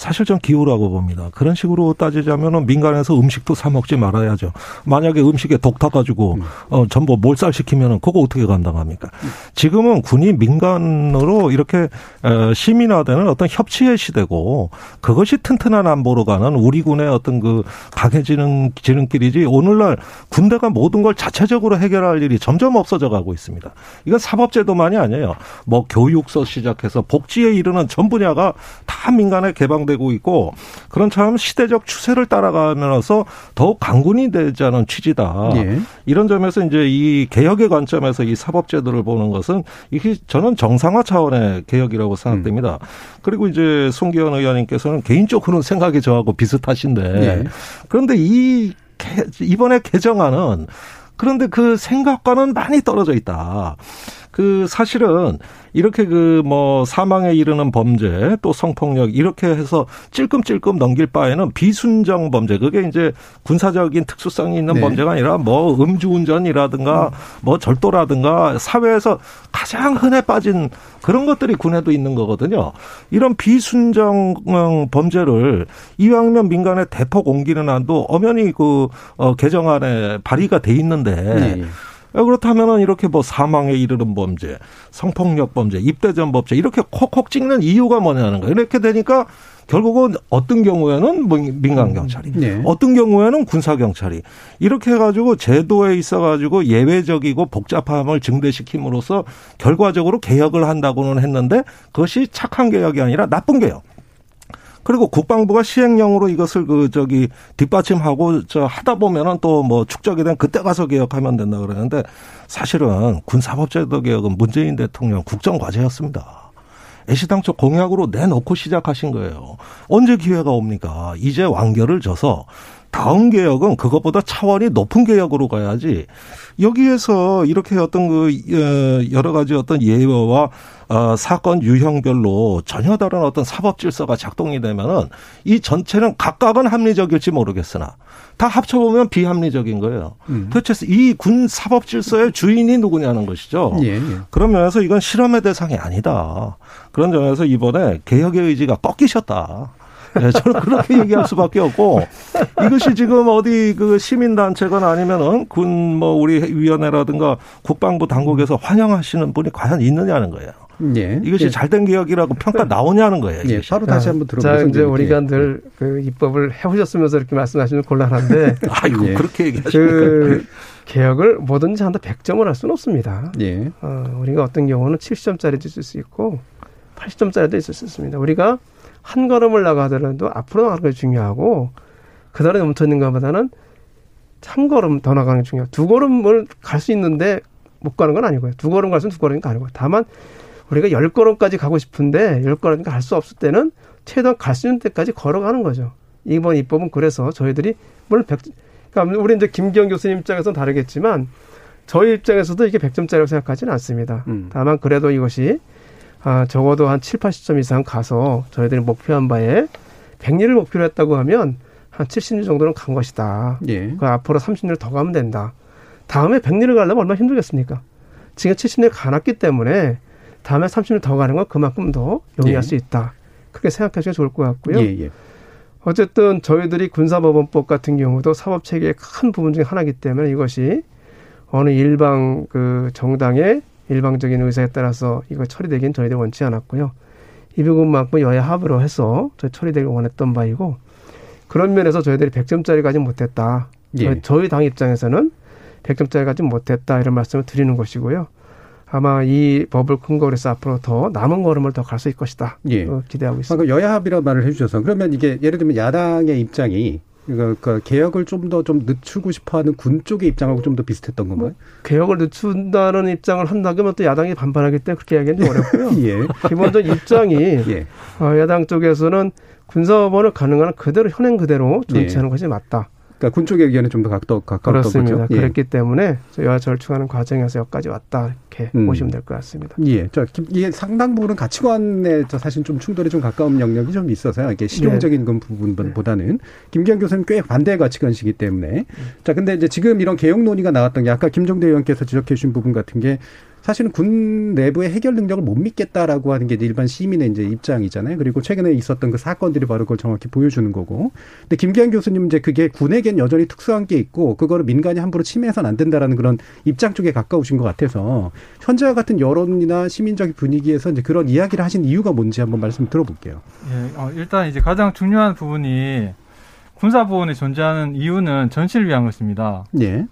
H: 사실 전 기우라고 봅니다. 그런 식으로 따지자면은 민간에서 음식도 사 먹지 말아야죠. 만약에 음식에 독 타가지고 어 전부 몰살 시키면은 그거 어떻게 감당합니까? 지금은 군이 민간으로 이렇게 어, 시민화되는 어떤 협치의 시대고 그것이 튼튼한 안보로 가는 우리 군의 어떤 그 강해지는 지름길이지 오늘날 군대가 모든 걸 자체적으로 해결할 일이 점점 없어져 가고 있습니다. 이건 사법제도만이 아니에요. 뭐 교육서 시작해서 복지에 이르는 전 분야가 다 민간에 개방 되고 있고 그런 참 시대적 추세를 따라가면서 더욱 강군이 되자는 취지다.
B: 예.
H: 이런 점에서 이제 이 개혁의 관점에서 이 사법제도를 보는 것은 이게 저는 정상화 차원의 개혁이라고 생각됩니다. 그리고 이제 송기현 의원님께서는 개인적으로는 생각이 저하고 비슷하신데
B: 예.
H: 그런데 이 개- 이번에 개정안은 그런데 그 생각과는 많이 떨어져 있다. 그 사실은 이렇게 그 뭐 사망에 이르는 범죄 또 성폭력 이렇게 해서 찔끔찔끔 넘길 바에는 비순정 범죄 그게 이제 군사적인 특수성이 있는
B: 네.
H: 범죄가 아니라 뭐 음주운전이라든가 뭐 절도라든가 사회에서 가장 흔해 빠진 그런 것들이 군에도 있는 거거든요. 이런 비순정 어, 범죄를 이왕이면 민간에 대폭 옮기는 한도 엄연히 그 어, 개정안에 발의가 돼 있는데. 어, 그렇다면은 이렇게 뭐 사망에 이르는 범죄, 성폭력 범죄, 입대전 범죄 이렇게 콕콕 찍는 이유가 뭐냐는 거예요. 이렇게 되니까 결국은 어떤 경우에는 뭐 민간 경찰이,
B: 네.
H: 어떤 경우에는 군사 경찰이 이렇게 해가지고 제도에 있어가지고 예외적이고 복잡함을 증대시킴으로써 결과적으로 개혁을 한다고는 했는데 그것이 착한 개혁이 아니라 나쁜 개혁. 그리고 국방부가 시행령으로 이것을 그 저기 뒷받침하고 저 하다 보면은 또 뭐 축적이 된 그때 가서 개혁하면 된다 그러는데 사실은 군사법제도 개혁은 문재인 대통령 국정 과제였습니다. 애시당초 공약으로 내놓고 시작하신 거예요. 언제 기회가 옵니까? 이제 완결을 져서 다음 개혁은 그것보다 차원이 높은 개혁으로 가야지 여기에서 이렇게 어떤 그 어, 여러 가지 어떤 예외와 어, 사건 유형별로 전혀 다른 어떤 사법 질서가 작동이 되면은 이 전체는 각각은 합리적일지 모르겠으나 다 합쳐보면 비합리적인 거예요.
B: 음.
H: 도대체 이 군 사법 질서의 주인이 누구냐는 것이죠.
B: 예, 예.
H: 그런 면에서 이건 실험의 대상이 아니다. 그런 점에서 이번에 개혁의 의지가 꺾이셨다. 네, 저는 그렇게 얘기할 수밖에 없고 이것이 지금 어디 그 시민단체건 아니면은 군 뭐 우리 위원회라든가 국방부 당국에서 환영하시는 분이 과연 있느냐는 거예요.
B: 예.
H: 이것이
B: 예.
H: 잘된 개혁이라고 평가 나오냐는 거예요.
B: 예. 바로 다시 한번
G: 자,
B: 들어보겠습니다.
G: 이제 우리가 늘 그 입법을 해보셨으면서 이렇게 말씀하시면 곤란한데
H: 아이고
B: 예.
H: 그렇게 얘기하십니까?
G: 그 개혁을 뭐든지 한다 100점을 할 수는 없습니다.
B: 예.
G: 어, 우리가 어떤 경우는 70점짜리도 있을 수 있고 80점짜리도 있을 수 있습니다. 우리가 한 걸음을 나가더라도 앞으로 나가는 게 중요하고 그다음에 멈춰 있는 것보다는 한 걸음 더 나가는 게 중요해요. 두 걸음을 갈 수 있는데 못 가는 건 아니고요. 두 걸음 갈 수는 두 걸음이 아니고 다만 우리가 열 걸음까지 가고 싶은데 열 걸음까지 갈수 없을 때는 최대한 갈 수 있는 데까지 걸어가는 거죠. 이번 입법은 그래서 저희들이 물론 백, 그러니까 우리 이제 김기영 교수님 입장에서는 다르겠지만 저희 입장에서도 이게 100점짜리라고 생각하지는 않습니다.
B: 음.
G: 다만 그래도 이것이 아, 적어도 한 7, 80점 이상 가서 저희들이 목표한 바에 100리를 목표로 했다고 하면 한 70리 정도는 간 것이다.
B: 예.
G: 그 앞으로 30리를 더 가면 된다. 다음에 100리를 가려면 얼마나 힘들겠습니까? 지금 70리를 가놨기 때문에 다음에 30리를 더 가는 건 그만큼 더 용이할
B: 예.
G: 수 있다. 그렇게 생각하시면 좋을 것 같고요.
B: 예, 예.
G: 어쨌든 저희들이 군사법원법 같은 경우도 사법 체계의 큰 부분 중에 하나이기 때문에 이것이 어느 일방 그 정당의 일방적인 의사에 따라서 이거 처리되긴 저희들이 원치 않았고요. 이 부분만큼 여야 합의로 해서 저희 처리되길 원했던 바이고 그런 면에서 저희들이 100점짜리 가지 못했다.
B: 예.
G: 저희, 당 입장에서는 100점짜리 가지 못했다 이런 말씀을 드리는 것이고요. 아마 이 법을 근거로 해서 앞으로 더 남은 걸음을 더 갈 수 있을 것이다.
B: 예.
G: 어, 기대하고 있습니다.
B: 방금 여야 합의라는 말을 해주셔서 그러면 이게 예를 들면 야당의 입장이 그, 그 개혁을 좀더좀 늦추고 싶어하는 군 쪽의 입장하고 좀 더 비슷했던 건가요?
G: 개혁을 늦춘다는 입장을 한다 그러면 또 야당이 반발하기 때문에 그렇게 이야기하기 어렵고요.
B: 예.
G: 기본적 입장이
B: 예.
G: 어, 야당 쪽에서는 군사법원을 가능한 한 그대로 현행 그대로 존치하는 것이 맞다.
B: 그러니까 군 쪽의 의견에 좀 더 가까웠던
G: 그렇습니다.
B: 거죠. 예.
G: 그랬기 때문에 여야 절충하는 과정에서 여기까지 왔다 이렇게
B: 음.
G: 보시면 될 것 같습니다.
B: 예, 저 김- 이게 상당 부분은 가치관에 저 사실 좀 충돌이 좀 가까운 영역이 좀 있어서요. 이게 실용적인 그 부분보다는 김기현 교수님 꽤 반대의 가치관이시기 때문에 자, 근데 이제 지금 이런 개혁 논의가 나왔던 게 아까 김종대 의원께서 지적해 주신 부분 같은 게 사실은 군 내부의 해결 능력을 못 믿겠다라고 하는 게 일반 시민의 이제 입장이잖아요. 그리고 최근에 있었던 그 사건들이 바로 그걸 정확히 보여주는 거고. 근데 김기현 교수님은 이제 그게 군에겐 여전히 특수한 게 있고 그거를 민간이 함부로 침해해서는 안 된다라는 그런 입장 쪽에 가까우신 것 같아서 현재와 같은 여론이나 시민적 분위기에서 이제 그런 이야기를 하신 이유가 뭔지 한번 말씀 들어볼게요.
I: 예, 어, 일단 이제 가장 중요한 부분이 군사보원이 존재하는 이유는 전시를 위한 것입니다.
B: 예.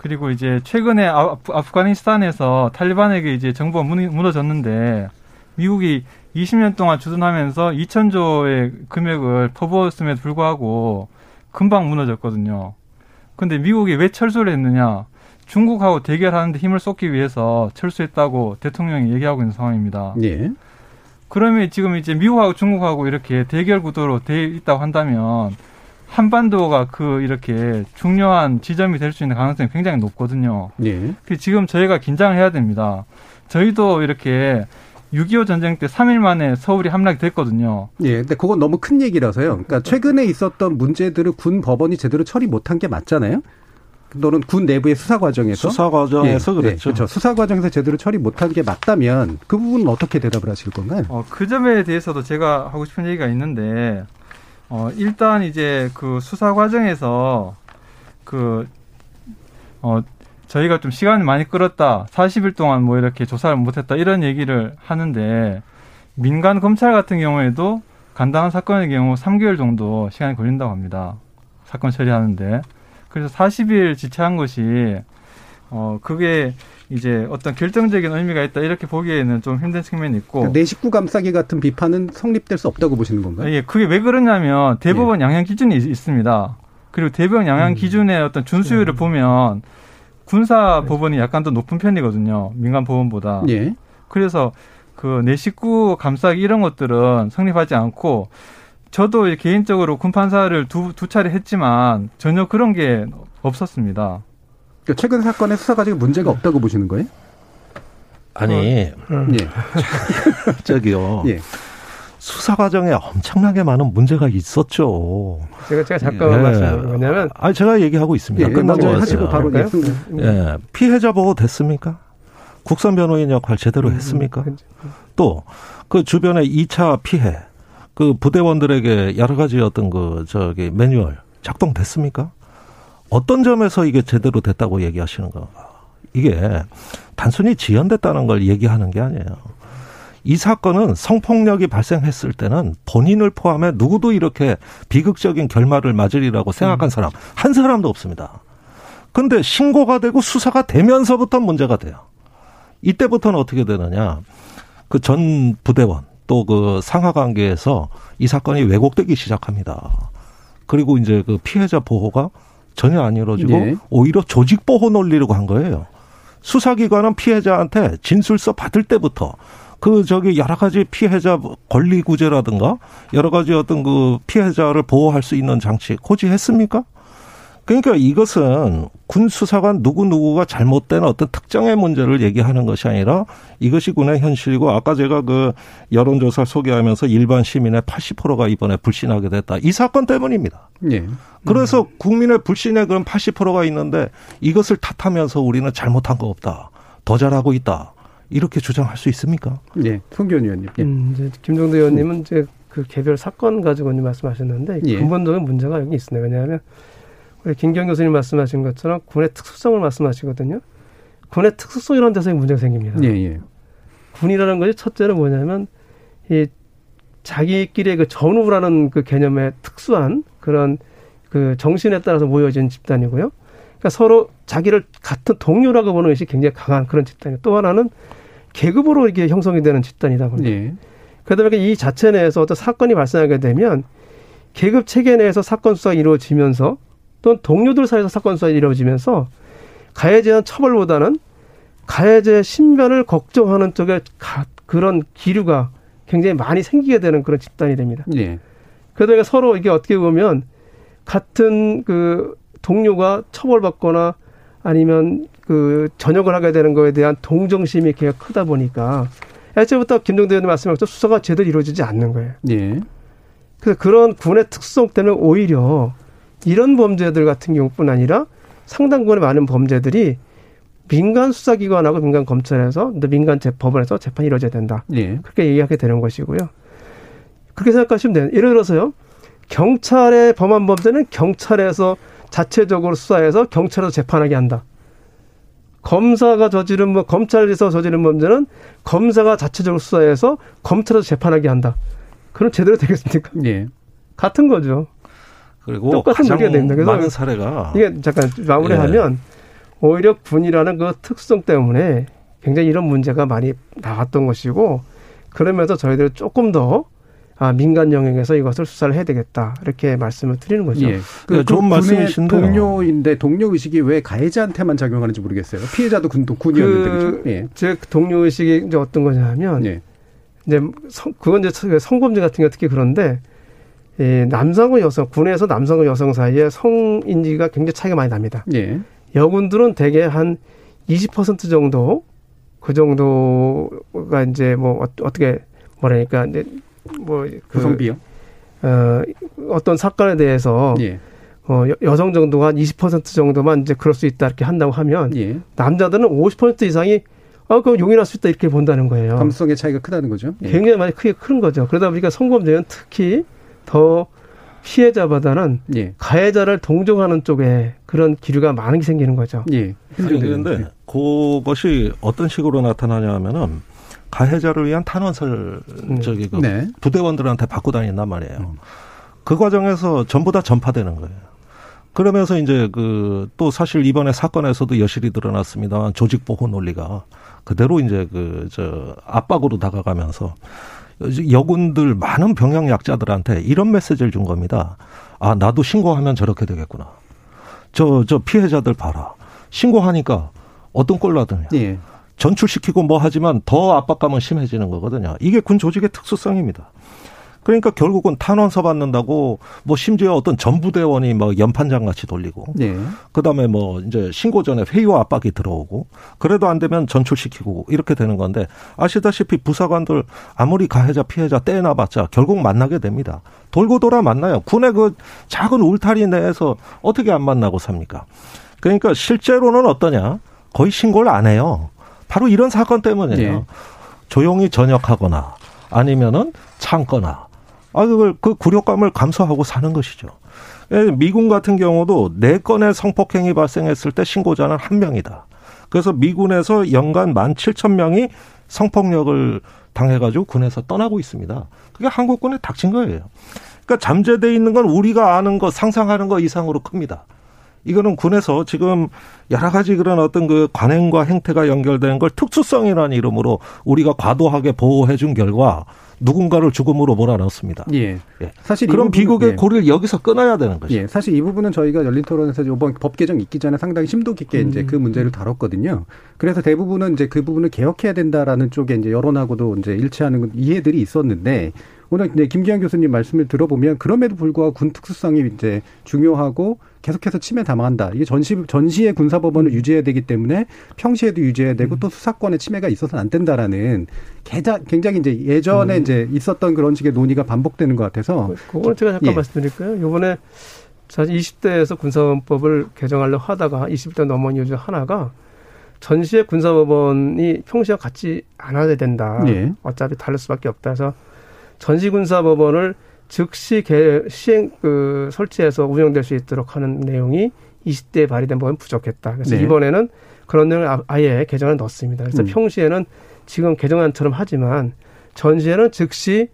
I: 그리고 이제 최근에 아- 아프 가니스탄에서 탈리반에게 이제 정부가 무너- 무너졌는데 미국이 20년 동안 주둔하면서 2천조의 금액을 퍼부었음에도 불구하고 금방 무너졌거든요. 근데 미국이 왜 철수를 했느냐? 중국하고 대결하는데 힘을 쏟기 위해서 철수했다고 대통령이 얘기하고 있는 상황입니다.
B: 예.
I: 그러면 지금 이제 미국하고 중국하고 이렇게 대결 구도로 돼 있다고 한다면 한반도가 그 이렇게 중요한 지점이 될 수 있는 가능성이 굉장히 높거든요.
B: 예.
I: 그 지금 저희가 긴장을 해야 됩니다. 저희도 이렇게 6.25 전쟁 때 3일 만에 서울이 함락이 됐거든요.
B: 예. 근데 그건 너무 큰 얘기라서요. 그러니까 최근에 있었던 문제들을 군 법원이 제대로 처리 못한 게 맞잖아요. 너는 군 내부의 수사 과정에서
H: 수사 과정에서
B: 예,
H: 그랬죠.
B: 예, 그렇죠. 수사 과정에서 제대로 처리 못한 게 맞다면 그 부분은 어떻게 대답을 하실 건가요?
I: 어, 그 점에 대해서도 제가 하고 싶은 얘기가 있는데, 어, 일단 이제 그 수사 과정에서 그, 어, 저희가 좀 시간이 많이 끌었다. 40일 동안 뭐 이렇게 조사를 못했다. 이런 얘기를 하는데, 민간 검찰 같은 경우에도 간단한 사건의 경우 3개월 정도 시간이 걸린다고 합니다. 사건 처리하는데. 그래서 40일 지체한 것이 어 그게 이제 어떤 결정적인 의미가 있다 이렇게 보기에는 좀 힘든 측면이 있고
B: 그러니까 내 식구 감싸기 같은 비판은 성립될 수 없다고 보시는 건가요?
I: 예, 그게 왜 그러냐면 대법원
B: 예.
I: 양형 기준이 있, 있습니다. 그리고 대법원 양형
B: 음.
I: 기준의 어떤 준수율을 보면 군사 법원이 약간 더 높은 편이거든요. 민간 법원보다.
B: 예.
I: 그래서 그 내 식구 감싸기 이런 것들은 성립하지 않고 저도 개인적으로 군 판사를 두, 두 차례 했지만 전혀 그런 게 없었습니다.
B: 그러니까 최근 사건의 수사 과정에 문제가 없다고 보시는 거예요?
H: 아니
B: 예.
H: 저기요.
B: 예.
H: 수사 과정에 엄청나게 많은 문제가 있었죠.
G: 제가 제가 잠깐만 말씀드리면 뭐냐면
H: 아 제가 얘기하고 있습니다.
B: 예,
H: 끝나고.
B: 하시고 바로? 예.
H: 예, 피해자 보호 됐습니까? 국선 변호인 역할 제대로 했습니까? 또그 주변에 2차 피해 그 부대원들에게 여러 가지 어떤 그 저기 매뉴얼 작동됐습니까? 어떤 점에서 이게 제대로 됐다고 얘기하시는 건가? 이게 단순히 지연됐다는 걸 얘기하는 게 아니에요. 이 사건은 성폭력이 발생했을 때는 본인을 포함해 누구도 이렇게 비극적인 결말을 맞으리라고 생각한 사람 한 사람도 없습니다. 근데 신고가 되고 수사가 되면서부터 문제가 돼요. 이때부터는 어떻게 되느냐? 그 전 부대원 또 그 상하 관계에서 이 사건이 왜곡되기 시작합니다. 그리고 이제 그 피해자 보호가 전혀 안 이루어지고
B: 예.
H: 오히려 조직 보호 논리로 간 거예요. 수사기관은 피해자한테 진술서 받을 때부터 그 저기 여러 가지 피해자 권리 구제라든가 여러 가지 어떤 그 피해자를 보호할 수 있는 장치 고지했습니까? 그러니까 이것은 군 수사관 누구 누구가 잘못된 어떤 특정의 문제를 얘기하는 것이 아니라 이것이 군의 현실이고 아까 제가 그 여론조사 소개하면서 일반 시민의 80%가 이번에 불신하게 됐다. 이 사건 때문입니다.
B: 예.
H: 그래서 국민의 불신의 그런 80%가 있는데 이것을 탓하면서 우리는 잘못한 거 없다. 더 잘하고 있다. 이렇게 주장할 수 있습니까?
B: 예. 송기현 의원님. 예.
G: 음, 이제 김종대 의원님은 이제 그 개별 사건 가지고 말씀하셨는데
B: 예.
G: 근본적인 문제가 여기 있습니다. 왜냐하면 우리 김경 교수님 말씀하신 것처럼 군의 특수성을 말씀하시거든요. 군의 특수성이라는 데서 문제가 생깁니다.
B: 예, 예.
G: 군이라는 것이 첫째는 뭐냐면 이 자기끼리의 그 전우라는 그 개념의 특수한 그런 그 정신에 따라서 모여진 집단이고요. 그러니까 서로 자기를 같은 동료라고 보는 것이 굉장히 강한 그런 집단이에요. 또 하나는 계급으로 이렇게 형성이 되는 집단이다 보니까.
B: 예.
G: 그러다 보니까 이 자체 내에서 어떤 사건이 발생하게 되면 계급 체계 내에서 사건 수사가 이루어지면서 또는 동료들 사이에서 사건 수사가 이루어지면서 가해자에 대한 처벌보다는 가해자의 신변을 걱정하는 쪽에 가- 그런 기류가 굉장히 많이 생기게 되는 그런 집단이 됩니다.
B: 예.
G: 그러다 보니까 서로 이게 어떻게 보면 같은 그 동료가 처벌받거나 아니면 그 전역을 하게 되는 거에 대한 동정심이 굉장히 크다 보니까 애초부터 김종대 의원님 말씀하신 것처럼 수사가 제대로 이루어지지 않는 거예요.
B: 예.
G: 그래서 그런 군의 특성 때문에 오히려 이런 범죄들 같은 경우뿐 아니라 상당권의 많은 범죄들이 민간 수사기관하고 민간 검찰에서 또 민간 재법원에서 재판이 이루어져야 된다.
B: 예.
G: 그렇게 얘기하게 되는 것이고요. 그렇게 생각하시면 돼요. 예를 들어서요. 경찰의 범한 범죄는 경찰에서 자체적으로 수사해서 경찰에서 재판하게 한다. 검사가 저지른 뭐 검찰에서 저지른 범죄는 검사가 자체적으로 수사해서 검찰에서 재판하게 한다. 그럼 제대로 되겠습니까?
B: 예.
G: 같은 거죠.
H: 그리고
G: 똑같은 논리가 됩니다. 그래서
H: 많은 사례가
G: 이게 잠깐 마무리하면 오히려 군이라는 그 특성 때문에 굉장히 이런 문제가 많이 나왔던 것이고 그러면서 저희들 조금 더 아, 민간 영역에서 이것을 수사를 해야 되겠다 이렇게 말씀을 드리는 거죠.
B: 예. 그,
H: 네, 좋은
B: 그 군의
H: 말씀이신데요.
B: 동료인데 동료 의식이 왜 가해자한테만 작용하는지 모르겠어요. 피해자도 군 군이었는데 그죠?
G: 그,
B: 예.
G: 제 동료 의식이 이제 어떤 거냐면
B: 예.
G: 이제 성, 그건 이제 성범죄 같은 게 특히 그런데 이 남성과 여성 군에서 남성과 여성 사이에 성인지가 굉장히 차이가 많이 납니다.
B: 예.
G: 여군들은 대개 한 20% 정도 그 정도가 이제 뭐 어- 어떻게 뭐라니까 이제 뭐 그
B: 구성비요?
G: 어, 어떤 사건에 대해서
B: 예.
G: 어, 여- 여성 정도가 한 20% 정도만 이제 그럴 수 있다 이렇게 한다고 하면
B: 예.
G: 남자들은 50% 이상이 아, 그 용인할 수 있다 이렇게 본다는 거예요.
B: 감성의 차이가 크다는 거죠. 예.
G: 굉장히 많이 크게 큰 거죠. 그러다 보니까 성범죄는 특히 더 피해자보다는
B: 예.
G: 가해자를 동정하는 쪽에 그런 기류가 많은 게 생기는 거죠.
B: 예.
H: 그런데 그것이 어떤 식으로 나타나냐 하면은 가해자를 위한 탄원서를
B: 음.
H: 저기 그
B: 네.
H: 부대원들한테 받고 다닌단 말이에요. 그 과정에서 전부 다 전파되는 거예요. 그러면서 이제 그 또 사실 이번에 사건에서도 여실히 드러났습니다만 조직 보호 논리가 그대로 이제 그 저 압박으로 다가가면서 여군들 많은 병영 약자들한테 이런 메시지를 준 겁니다. 아 나도 신고하면 저렇게 되겠구나. 저 저 피해자들 봐라. 신고하니까 어떤 꼴 나더냐.
B: 예.
H: 전출시키고 뭐 하지만 더 압박감은 심해지는 거거든요. 이게 군 조직의 특수성입니다. 그러니까 결국은 탄원서 받는다고 뭐 심지어 어떤 전부대원이 뭐 연판장 같이 돌리고
B: 예.
H: 그다음에 뭐 이제 신고 전에 회의와 압박이 들어오고 그래도 안 되면 전출시키고 이렇게 되는 건데 아시다시피 부사관들 아무리 가해자 피해자 떼놔봤자 결국 만나게 됩니다. 돌고 돌아 만나요. 군의 그 작은 울타리 내에서 어떻게 안 만나고 삽니까? 그러니까 실제로는 어떠냐? 거의 신고를 안 해요. 바로 이런 사건 때문이에요.
B: 예.
H: 조용히 전역하거나 아니면은 참거나 아 그걸 그 굴욕감을 감수하고 사는 것이죠. 예, 미군 같은 경우도 네 건의 성폭행이 발생했을 때 신고자는 한 명이다. 그래서 미군에서 연간 만 칠천 명이 성폭력을 당해가지고 군에서 떠나고 있습니다. 그게 한국군에 닥친 거예요. 그러니까 잠재돼 있는 건 우리가 아는 것, 상상하는 것 이상으로 큽니다. 이거는 군에서 지금 여러 가지 그런 어떤 그 관행과 행태가 연결된 걸 특수성이라는 이름으로 우리가 과도하게 보호해 준 결과 누군가를 죽음으로 몰아넣습니다.
B: 예.
H: 예.
B: 사실 이
H: 그럼
B: 부분은-
H: 비극의
B: 예.
H: 고리를 여기서 끊어야 되는 거죠.
B: 예, 사실 이 부분은 저희가 열린 토론에서 이번 법 개정 있기 전에 상당히 심도 깊게 이제
H: 음.
B: 그 문제를 다뤘거든요. 그래서 대부분은 이제 그 부분을 개혁해야 된다라는 쪽에 이제 여론하고도 이제 일치하는 이해들이 있었는데 오늘 이제 김기현 교수님 말씀을 들어보면 그럼에도 불구하고 군 특수성이 이제 중요하고 계속해서 침해 당한다. 이게 전시 전시의 군사법원을 유지해야 되기 때문에 평시에도 유지해야 되고 또 수사권의 침해가 있어서는 안 된다라는 굉장히 이제 예전에 이제 있었던 그런 식의 논의가 반복되는 것 같아서
G: 그거는 제가 잠깐
B: 예.
G: 말씀드릴까요? 요번에 사실 20대에서 군사법을 개정하려고 하다가 20대 넘어온 이유 중 하나가 전시의 군사법원이 평시와 같지 않아야 된다.
B: 예.
G: 어차피 다를 수밖에 없다 해서 전시 군사법원을 즉시 개, 시행 그 설치해서 운영될 수 있도록 하는 내용이 20대에 발의된 법은 부족했다. 그래서
B: 네.
G: 이번에는 그런 내용을 아- 아예 개정을 넣었습니다. 그래서
B: 음.
G: 평시에는 지금 개정안처럼 하지만 전시에는 즉시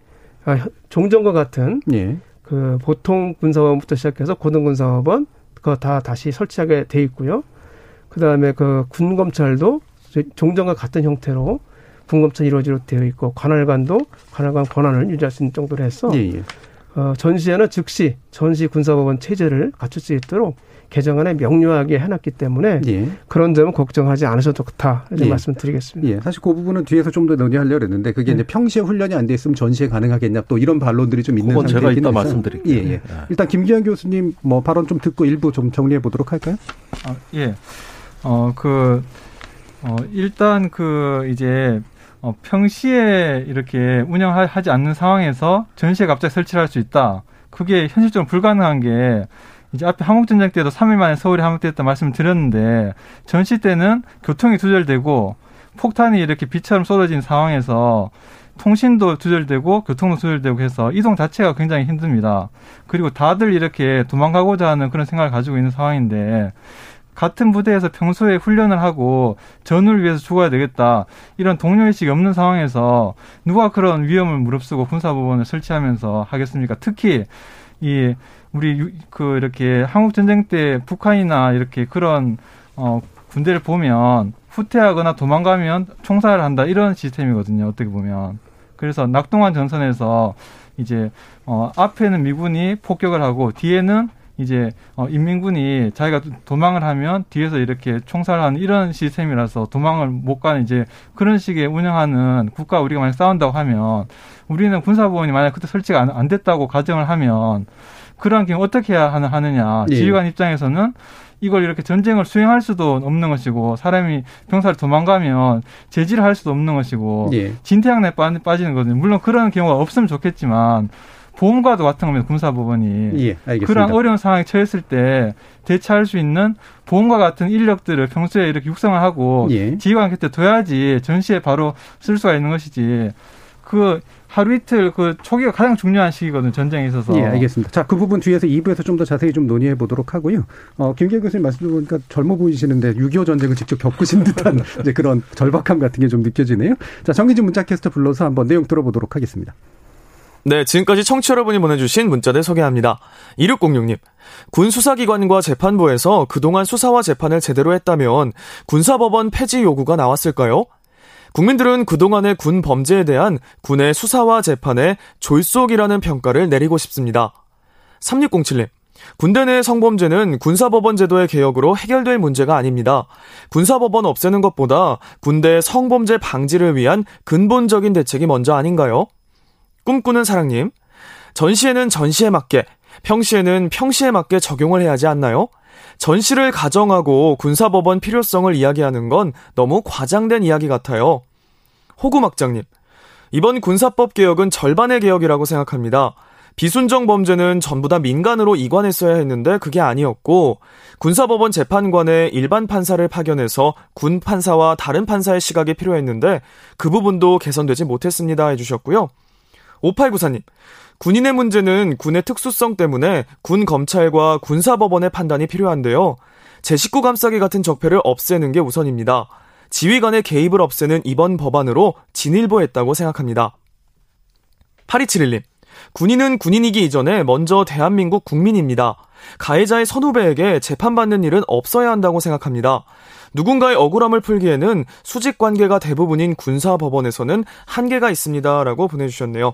G: 아, 현- 종전과 같은
B: 예.
G: 그 보통 군사법원부터 시작해서 고등 군사법원 그거 다 다시 설치하게 돼 있고요. 그다음에 그 군검찰도 종전과 같은 형태로 군검찰 이루어지로 되어 있고 관할관도 관할관 권한을 유지할 수 있는 정도로 해서
B: 예, 예.
G: 어, 전시에는 즉시 전시 군사법원 체제를 갖출 수 있도록 개정안에 명료하게 해놨기 때문에
B: 예.
G: 그런 점은 걱정하지 않으셔도 좋다 이런
B: 예.
G: 말씀드리겠습니다.
B: 예, 사실 그 부분은 뒤에서 좀 더 논의하려고 했는데 그게
G: 네.
B: 이제 평시에 훈련이 안 돼 있으면 전시에 가능하겠냐 또 이런 반론들이 좀 있는
H: 그건 제가
B: 상태이긴
H: 이따. 말씀드릴게요.
B: 예, 예.
H: 예.
B: 일단 김기현 교수님 뭐 발언 좀 듣고 일부 좀 정리해 보도록 할까요?
I: 아, 예. 어, 그, 어, 일단 그, 이제, 어, 평시에 이렇게 운영하지 않는 상황에서 전시에 갑자기 설치를 할 수 있다. 그게 현실적으로 불가능한 게, 이제 앞에 한국전쟁 때도 3일 만에 서울이 함락됐다 말씀을 드렸는데, 전시 때는 교통이 두절되고, 폭탄이 이렇게 비처럼 쏟아진 상황에서, 통신도 두절되고 교통도 두절되고 해서 이동 자체가 굉장히 힘듭니다. 그리고 다들 이렇게 도망가고자 하는 그런 생각을 가지고 있는 상황인데 같은 부대에서 평소에 훈련을 하고 전우를 위해서 죽어야 되겠다 이런 동료의식이 없는 상황에서 누가 그런 위험을 무릅쓰고 군사법원을 설치하면서 하겠습니까? 특히 이 우리 유- 그 이렇게 한국 전쟁 때 북한이나 이렇게 그런 어 군대를 보면 후퇴하거나 도망가면 총살을 한다 이런 시스템이거든요. 어떻게 보면 그래서 낙동강 전선에서 이제 어 앞에는 미군이 폭격을 하고 뒤에는 이제 어 인민군이 자기가 도망을 하면 뒤에서 이렇게 총살하는 이런 시스템이라서 도망을 못 가는 이제 그런 식의 운영하는 국가 우리가 만약 싸운다고 하면 우리는 군사보원이 만약 그때 설치가 안, 안 됐다고 가정을 하면 그런 경우 어떻게 해야 하느- 하느냐
B: 예.
I: 지휘관 입장에서는 이걸 이렇게 전쟁을 수행할 수도 없는 것이고 사람이 병사를 도망가면 제지를 할 수도 없는 것이고
B: 예.
I: 진퇴양내 빠- 빠지는 거거든요. 물론 그런 경우가 없으면 좋겠지만 보험과도 같은 겁니다. 군사법원이.
B: 예, 알겠습니다.
I: 그런 어려운 상황에 처했을 때 대처할 수 있는 보험과 같은 인력들을 평소에 이렇게 육성을 하고
B: 예.
I: 지휘관 곁에 둬야지 전시에 바로 쓸 수가 있는 것이지 그 하루 이틀 그 초기가 가장 중요한 시기거든요. 전쟁에 있어서.
B: 예, 알겠습니다. 자, 그 부분 뒤에서 2부에서 좀 더 자세히 좀 논의해 보도록 하고요. 어, 김기현 교수님 말씀 들어보니까 젊어 보이시는데 6.25 전쟁을 직접 겪으신 듯한 이제 그런 절박함 같은 게 좀 느껴지네요. 자, 정기진 문자캐스터 불러서 한번 내용 들어보도록 하겠습니다.
J: 네, 지금까지 청취 여러분이 보내주신 문자들 소개합니다. 2606님, 군 수사기관과 재판부에서 그동안 수사와 재판을 제대로 했다면 군사법원 폐지 요구가 나왔을까요? 국민들은 그동안의 군 범죄에 대한 군의 수사와 재판에 졸속이라는 평가를 내리고 싶습니다. 3607님, 군대 내 성범죄는 군사법원 제도의 개혁으로 해결될 문제가 아닙니다. 군사법원 없애는 것보다 군대 성범죄 방지를 위한 근본적인 대책이 먼저 아닌가요? 꿈꾸는 사랑님, 전시에는 전시에 맞게, 평시에는 평시에 맞게 적용을 해야 하지 않나요? 전시를 가정하고 군사법원 필요성을 이야기하는 건 너무 과장된 이야기 같아요. 호구막장님, 이번 군사법 개혁은 절반의 개혁이라고 생각합니다. 비순정 범죄는 전부 다 민간으로 이관했어야 했는데 그게 아니었고 군사법원 재판관에 일반 판사를 파견해서 군 판사와 다른 판사의 시각이 필요했는데 그 부분도 개선되지 못했습니다 해주셨고요. 5894님 군인의 문제는 군의 특수성 때문에 군 검찰과 군사법원의 판단이 필요한데요. 제 식구 감싸기 같은 적폐를 없애는 게 우선입니다. 지휘관의 개입을 없애는 이번 법안으로 진일보했다고 생각합니다. 8271님 군인은 군인이기 이전에 먼저 대한민국 국민입니다. 가해자의 선후배에게 재판받는 일은 없어야 한다고 생각합니다. 누군가의 억울함을 풀기에는 수직 관계가 대부분인 군사법원에서는 한계가 있습니다. 라고 보내주셨네요.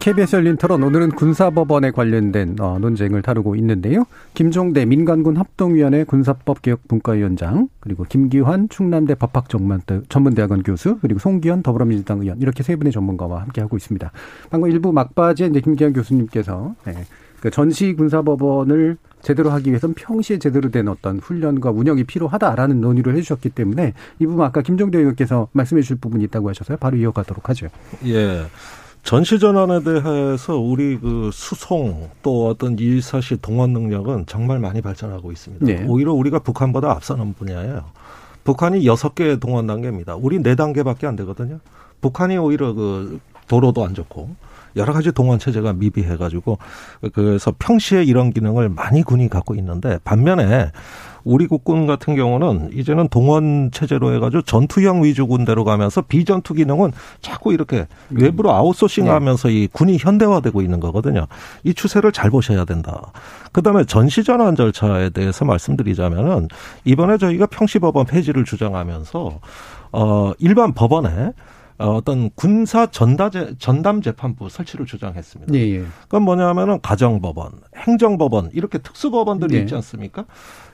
B: KBS 열린 토론 오늘은 군사법원에 관련된 어, 논쟁을 다루고 있는데요. 김종대 민간군 합동위원회 군사법 개혁 분과위원장 그리고 김기환 충남대 법학전문대학원 교수 그리고 송기현 더불어민주당 의원 이렇게 세 분의 전문가와 함께 하고 있습니다. 방금 일부 막바지에 이제 김기환 교수님께서 네, 그 전시 군사법원을 제대로 하기 위해서는 평시에 제대로 된 어떤 훈련과 운영이 필요하다라는 논의를 해주셨기 때문에 이 부분 아까 김종대 의원께서 말씀해 주실 부분이 있다고 하셔서요. 바로 이어가도록 하죠.
H: 예. 전시 전환에 대해서 우리 그 수송 또 어떤 일사시 동원 능력은 정말 많이 발전하고 있습니다. 네. 오히려 우리가 북한보다 앞서는 분야예요. 북한이 여섯 개 동원 단계입니다. 우리 네 단계밖에 안 되거든요. 북한이 오히려 그 도로도 안 좋고 여러 가지 동원 체제가 미비해 가지고 그래서 평시에 이런 기능을 많이 군이 갖고 있는데 반면에 우리 국군 같은 경우는 이제는 동원 체제로 해가지고 전투형 위주 군대로 가면서 비전투 기능은 자꾸 이렇게 외부로 아웃소싱하면서 네. 이 군이 현대화되고 있는 거거든요. 이 추세를 잘 보셔야 된다. 그다음에 전시 전환 절차에 대해서 말씀드리자면은 이번에 저희가 평시법원 폐지를 주장하면서 어 일반 법원에 어, 어떤 군사 전다제, 전담 재판부 설치를 주장했습니다. 예, 예. 그건 뭐냐면은 가정법원, 행정법원 이렇게 특수법원들이 예. 있지 않습니까?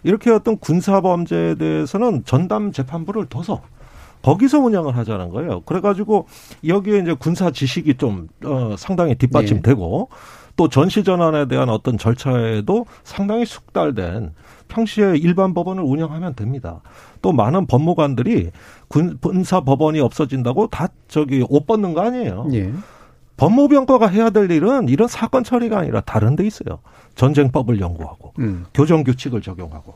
H: 이렇게 어떤 군사 범죄에 대해서는 전담 재판부를 둬서 거기서 운영을 하자는 거예요. 그래가지고 여기에 이제 군사 지식이 좀 어, 상당히 뒷받침되고 네. 또 전시 전환에 대한 어떤 절차에도 상당히 숙달된 평시에 일반 법원을 운영하면 됩니다. 또 많은 법무관들이 군, 군사 법원이 없어진다고 다 저기 옷 벗는 거 아니에요. 예. 법무병과가 해야 될 일은 이런 사건 처리가 아니라 다른 데 있어요. 전쟁법을 연구하고 음. 교정 규칙을 적용하고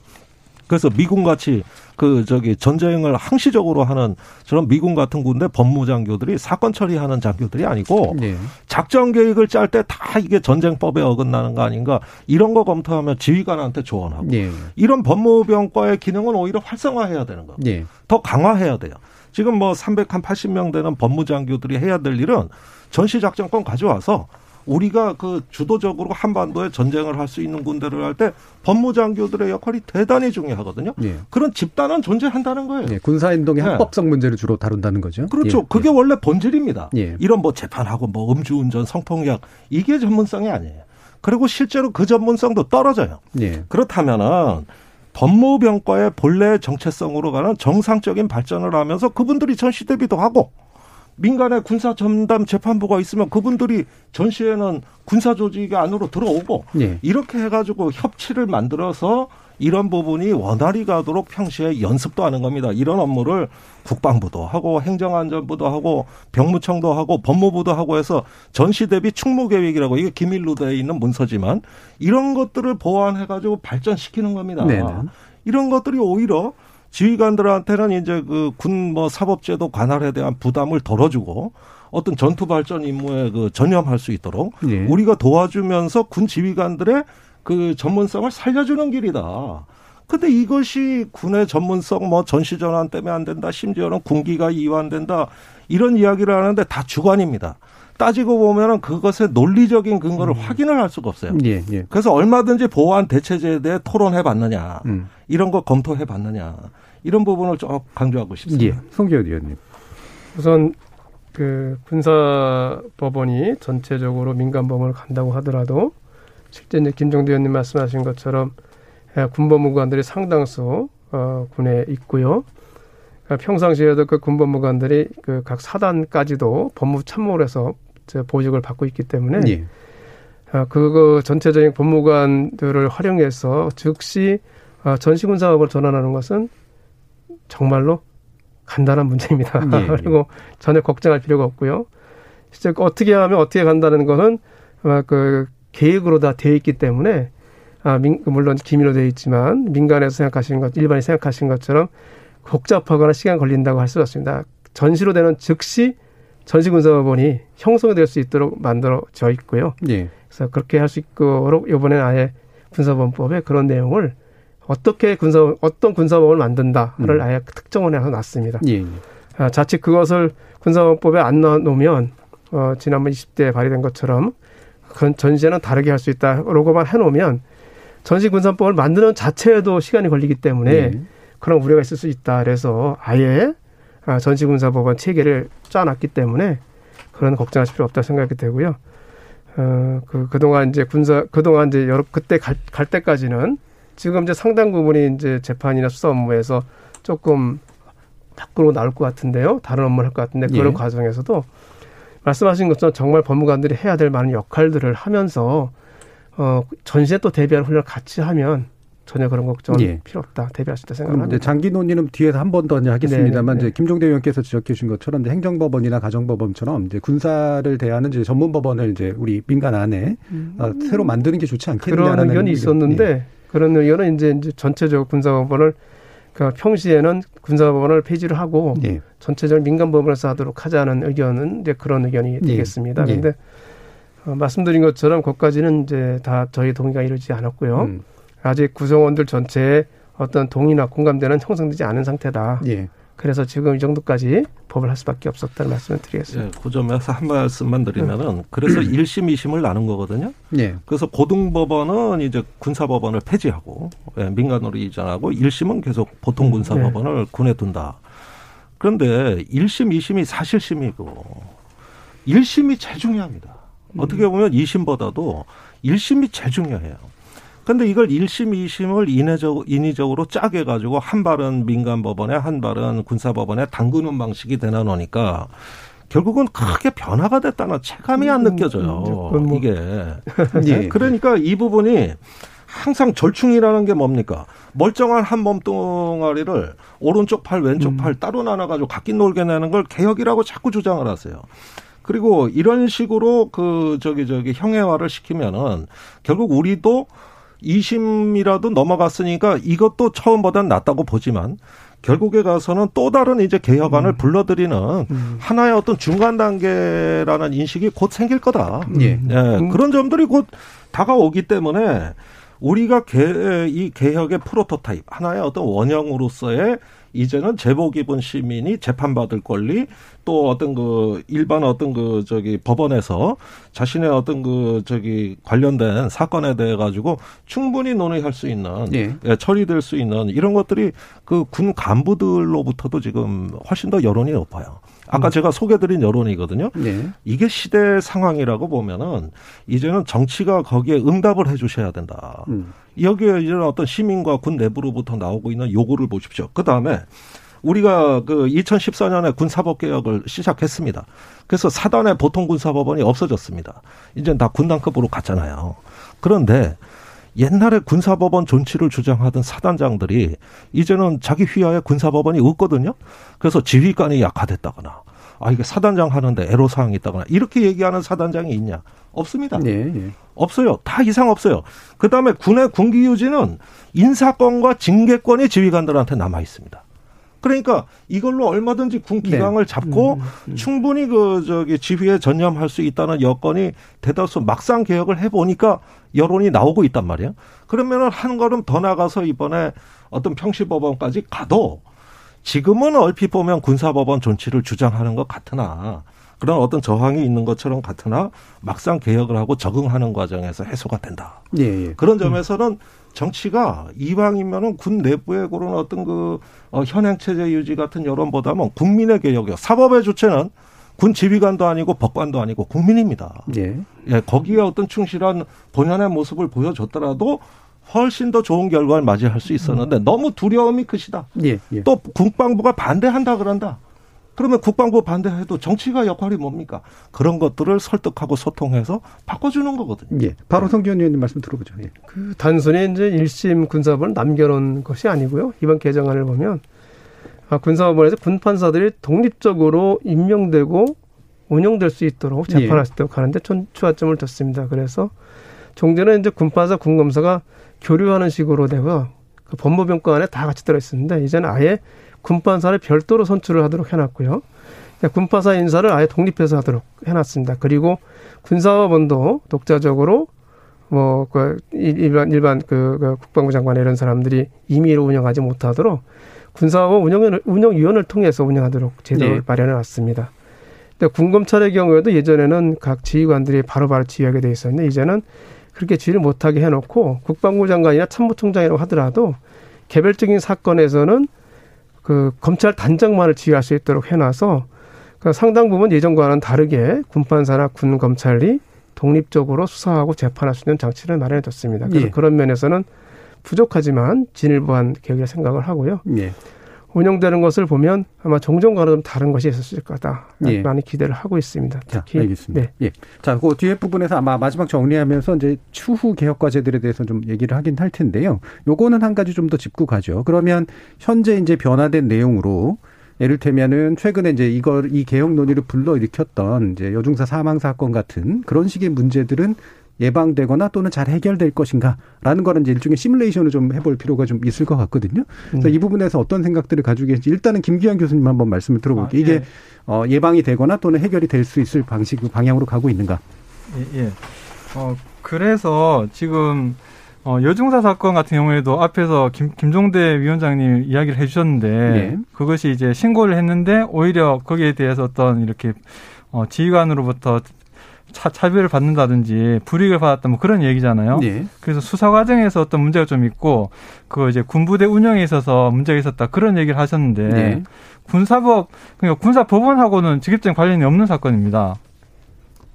H: 그래서 미군 같이 그 저기 전쟁을 항시적으로 하는 저런 미군 같은 군대 법무 장교들이 사건 처리하는 장교들이 아니고 네. 작전 계획을 짤 때 다 이게 전쟁법에 어긋나는 거 아닌가 이런 거 검토하면 지휘관한테 조언하고 네. 이런 법무병과의 기능은 오히려 활성화해야 되는 거. 네. 더 강화해야 돼요. 지금 뭐 380명 되는 법무장교들이 해야 될 일은 전시작전권 가져와서 우리가 그 주도적으로 한반도에 전쟁을 할 수 있는 군대를 할 때 법무장교들의 역할이 대단히 중요하거든요.
B: 예.
H: 그런 집단은 존재한다는 거예요.
B: 예, 군사행동의
H: 네.
B: 합법성 문제를 주로 다룬다는 거죠.
H: 그렇죠.
B: 예,
H: 그게 원래 본질입니다.
B: 예.
H: 이런 뭐 재판하고 뭐 음주운전, 성폭력 이게 전문성이 아니에요. 그리고 실제로 그 전문성도 떨어져요.
B: 예.
H: 그렇다면은 법무병과의 본래 정체성으로 가는 정상적인 발전을 하면서 그분들이 전시 대비도 하고 민간의 군사 전담 재판부가 있으면 그분들이 전시에는 군사 조직이 안으로 들어오고
B: 예.
H: 이렇게 해가지고 협치를 만들어서 이런 부분이 원활히 가도록 평시에 연습도 하는 겁니다. 이런 업무를 국방부도 하고 행정안전부도 하고 병무청도 하고 법무부도 하고 해서 전시 대비 충무 계획이라고 이게 기밀로 되어 있는 문서지만 이런 것들을 보완해 가지고 발전시키는 겁니다.
B: 네네.
H: 이런 것들이 오히려 지휘관들한테는 이제 그 군 뭐 사법제도 관할에 대한 부담을 덜어주고 어떤 전투 발전 임무에 그 전념할 수 있도록
B: 예.
H: 우리가 도와주면서 군 지휘관들의 그 전문성을 살려주는 길이다. 근데 이것이 군의 전문성 뭐 전시 전환 때문에 안 된다. 심지어는 군기가 이완된다. 이런 이야기를 하는데 다 주관입니다. 따지고 보면은 그것의 논리적인 근거를 확인을 할 수가 없어요.
B: 예, 예.
H: 그래서 얼마든지 보완 대체제에 대해 토론해 봤느냐.
B: 음.
H: 이런 거 검토해 봤느냐. 이런 부분을 좀 강조하고 싶습니다.
B: 예. 송기현 의원님.
G: 우선 그 군사 법원이 전체적으로 민간 법원을 간다고 하더라도 실제 이제 김정대 의원님 말씀하신 것처럼 예, 군법무관들이 상당수 어, 군에 있고요. 그러니까 평상시에도 그 군법무관들이 그 각 사단까지도 법무 참모를 해서 보직을 받고 있기 때문에
B: 예.
G: 어, 그거 전체적인 법무관들을 활용해서 즉시 어, 전시군사법을 전환하는 것은 정말로 간단한 문제입니다.
B: 예, 예.
G: 그리고 전혀 걱정할 필요가 없고요. 실제 어떻게 하면 어떻게 간다는 것은 아마 그 계획으로 다 되어 있기 때문에 아, 민, 물론 기밀로 되어 있지만 민간에서 생각하시는 것, 일반이 생각하시는 것처럼 복잡하거나 시간 걸린다고 할 수가 없습니다. 전시로 되는 즉시 전시군사법원이 형성될 수 있도록 만들어져 있고요.
B: 예.
G: 그래서 그렇게 할 수 있도록 이번에는 아예 군사법원법에 그런 내용을 어떻게 군사 어떤 군사법을 만든다를
B: 음.
G: 아예 특정을 해서 놨습니다.
B: 예.
G: 아, 자칫 그것을 군사법에 안 넣어놓으면 어, 지난번 20대에 발의된 것처럼 그 전시에는 다르게 할 수 있다라고만 해놓으면 전시군사법을 만드는 자체에도 시간이 걸리기 때문에
B: 예.
G: 그런 우려가 있을 수 있다. 그래서 아예 아, 전시군사법원 체계를 짜놨기 때문에 그런 걱정하실 필요 없다고 생각이 되고요. 어, 그, 그동안 이제 군사, 그동안 이제 여러, 그때 갈, 갈 때까지는 지금 이제 상당 부분이 이제 재판이나 수사 업무에서 조금 밖으로 나올 것 같은데요. 다른 업무를 할 것 같은데 그런
B: 예.
G: 과정에서도 말씀하신 것처럼 정말 법무관들이 해야 될 많은 역할들을 하면서 어, 전시에 또 대비할 훈련을 같이 하면 전혀 그런 걱정은
B: 예.
G: 필요 없다. 대비할 수 있다 생각합니다.
B: 장기 논의는 뒤에서 한 번 더 하겠습니다만
G: 네, 네.
B: 이제 김종대 의원께서 지적해 주신 것처럼 이제 행정법원이나 가정법원처럼 이제 군사를 대하는 이제 전문 법원을 이제 우리 민간 안에 어, 새로 만드는 게 좋지 않겠느냐라는
G: 음. 그런 의견이
B: 의견.
G: 있었는데
B: 예.
G: 그런 의견은 이제, 이제 전체적으로 군사법원을 그 평시에는 군사법원을 폐지를 하고
B: 예.
G: 전체적으로 민간법원에서 하도록 하자는 의견은 이제 그런 의견이
B: 예.
G: 되겠습니다.
B: 예.
G: 그런데 어, 말씀드린 것처럼 거기까지는 이제 다 저희 동의가 이루지 않았고요.
B: 음.
G: 아직 구성원들 전체에 어떤 동의나 공감대는 형성되지 않은 상태다.
B: 예.
G: 그래서 지금 이 정도까지 법을 할 수밖에 없었다는 말씀을 드리겠습니다.
H: 예, 그 점에서 한 말씀만 드리면은 그래서 1심, 2심을 나눈 거거든요.
B: 예.
H: 그래서 고등법원은 이제 군사법원을 폐지하고 예, 민간으로 이전하고 1심은 계속 보통 군사법원을 군에 둔다. 그런데 1심, 2심이 사실심이고 1심이 제일 중요합니다. 어떻게 보면 2심보다도 1심이 제일 중요해요. 근데 이걸 1심, 2심을 인해적, 인위적으로 짜게 가지고 한 발은 민간 법원에 한 발은 군사 법원에 담그는 방식이 되나 놓으니까 결국은 크게 변화가 됐다는 체감이 안 느껴져요.
G: 그건 뭐-
H: 이게.
B: 예.
H: 그러니까 이 부분이 항상 절충이라는 게 뭡니까? 멀쩡한 한 몸뚱아리를 오른쪽 팔, 왼쪽 팔 따로 나눠가지고 각기 놀게 내는 걸 개혁이라고 자꾸 주장을 하세요. 그리고 이런 식으로 그 저기 저기 형해화를 시키면은 결국 우리도 2심이라도 넘어갔으니까 이것도 처음보다는 낫다고 보지만 결국에 가서는 또 다른 이제 개혁안을 불러들이는 하나의 어떤 중간 단계라는 인식이 곧 생길 거다.
B: 예.
H: 예, 그런 점들이 곧 다가오기 때문에 우리가 개, 이 개혁의 프로토타입 하나의 어떤 원형으로서의 이제는 제보 기본 시민이 재판받을 권리 또 어떤 그 일반 어떤 그 저기 법원에서 자신의 어떤 그 저기 관련된 사건에 대해 가지고 충분히 논의할 수 있는 예. 예, 처리될 수 있는 이런 것들이 그 군 간부들로부터도 지금 훨씬 더 여론이 높아요. 아까 음. 제가 소개드린 여론이거든요. 네. 이게 시대 상황이라고 보면은 이제는 정치가 거기에 응답을 해 주셔야 된다. 음. 여기에 이제 어떤 시민과 군 내부로부터 나오고 있는 요구를 보십시오. 그 다음에 우리가 그 2014년에 군사법개혁을 시작했습니다. 그래서 사단의 보통 군사법원이 없어졌습니다. 이제 다 군단급으로 갔잖아요. 그런데 옛날에 군사법원 존치를 주장하던 사단장들이 이제는 자기 휘하에 군사법원이 없거든요. 그래서 지휘관이 약화됐다거나 아 이게 사단장 하는데 애로 사항이 있다거나 이렇게 얘기하는 사단장이 있냐? 없습니다. 네, 네. 없어요. 다 이상 없어요. 그다음에 군의 군기 유지는 인사권과 징계권이 지휘관들한테 남아 있습니다. 그러니까 이걸로 얼마든지 군 네. 기강을 네. 잡고 음, 음. 충분히 그 저기 지휘에 전념할 수 있다는 여건이 대다수 막상 개혁을 해 보니까 여론이 나오고 있단 말이에요. 그러면은 한 걸음 더 나가서 이번에 어떤 평시법원까지 가도 지금은 얼핏 보면 군사법원 존치를 주장하는 것 같으나 그런 어떤 저항이 있는 것처럼 같으나 막상 개혁을 하고 적응하는 과정에서 해소가 된다. 예, 예. 그런 점에서는 정치가 이왕이면은 군 내부의 그런 어떤 그 어, 현행 체제 유지 같은 여론보다는 국민의 개혁이요. 사법의 주체는 군 지휘관도 아니고 법관도 아니고 국민입니다. 예. 예, 거기에 어떤 충실한 본연의 모습을 보여줬더라도 훨씬 더 좋은 결과를 맞이할 수 있었는데 음. 너무 두려움이 크시다. 예, 예. 또 국방부가 반대한다 그런다. 그러면 국방부 반대해도 정치가 역할이 뭡니까? 그런 것들을 설득하고 소통해서 바꿔주는 거거든요.
B: 예. 바로 성기현 의원님 말씀 들어보죠. 예.
G: 그 단순히 이제 일심 군사법을 남겨놓은 것이 아니고요. 이번 개정안을 보면 아, 군사법원에서 군판사들이 독립적으로 임명되고 운영될 수 있도록 예. 재판할 수 있도록 하는데 초점을 뒀습니다. 그래서 종전에 이제 군판사, 군검사가 교류하는 식으로 되고 그 법무병과 안에 다 같이 들어있었는데 이제는 아예 군판사를 별도로 선출을 하도록 해놨고요. 군판사 인사를 아예 독립해서 하도록 해놨습니다. 그리고 군사법원도 독자적으로 뭐 그 일반 일반 그, 그 국방부 장관 이런 사람들이 임의로 운영하지 못하도록 군사법원 운영 운영위원을 통해서 운영하도록 제도를 네. 마련해 놨습니다. 근데 군검찰의 경우에도 예전에는 각 지휘관들이 바로바로 지휘하게 돼 있었는데 이제는 그렇게 지휘를 못하게 해놓고 국방부 장관이나 참모총장이라고 하더라도 개별적인 사건에서는 그 검찰 단장만을 지휘할 수 있도록 해놔서 그 상당 부분 예전과는 다르게 군판사나 군 검찰이 독립적으로 수사하고 재판할 수 있는 장치를 마련해뒀습니다. 그래서 예. 그런 면에서는 부족하지만 진일보한 계획을 생각을 하고요. 예. 운영되는 것을 보면 아마 종전과는 좀 다른 것이 있었을 거다. 예. 많이 기대를 하고 있습니다.
B: 특히 자, 알겠습니다. 네. 예. 자, 그 뒤에 부분에서 아마 마지막 정리하면서 이제 추후 개혁 과제들에 대해서 좀 얘기를 하긴 할 텐데요. 요거는 한 가지 좀 더 짚고 가죠. 그러면 현재 이제 변화된 내용으로 예를 들면은 최근에 이제 이걸 이 개혁 논의를 불러일으켰던 이제 여중사 사망 사건 같은 그런 식의 문제들은 예방되거나 또는 잘 해결될 것인가라는 거는 이제 일종의 시뮬레이션을 좀 해볼 필요가 좀 있을 것 같거든요. 그래서 음. 이 부분에서 어떤 생각들을 가지고 계신지 일단은 김기환 교수님 한번 말씀을 들어볼게요. 아, 예. 이게 어, 예방이 되거나 또는 해결이 될 수 있을 방식 방향으로 가고 있는가?
I: 예. 예. 어, 그래서 지금 어, 여중사 사건 같은 경우에도 앞에서 김, 김종대 위원장님 이야기를 해주셨는데 네. 그것이 이제 신고를 했는데 오히려 거기에 대해서 어떤 이렇게 어, 지휘관으로부터 차, 차별을 받는다든지 불이익을 받았다 뭐 그런 얘기잖아요. 네. 그래서 수사 과정에서 어떤 문제가 좀 있고 그 이제 군부대 운영에 있어서 문제가 있었다 그런 얘기를 하셨는데 네. 군사법 그러니까 군사법원하고는 직접적인 관련이 없는 사건입니다.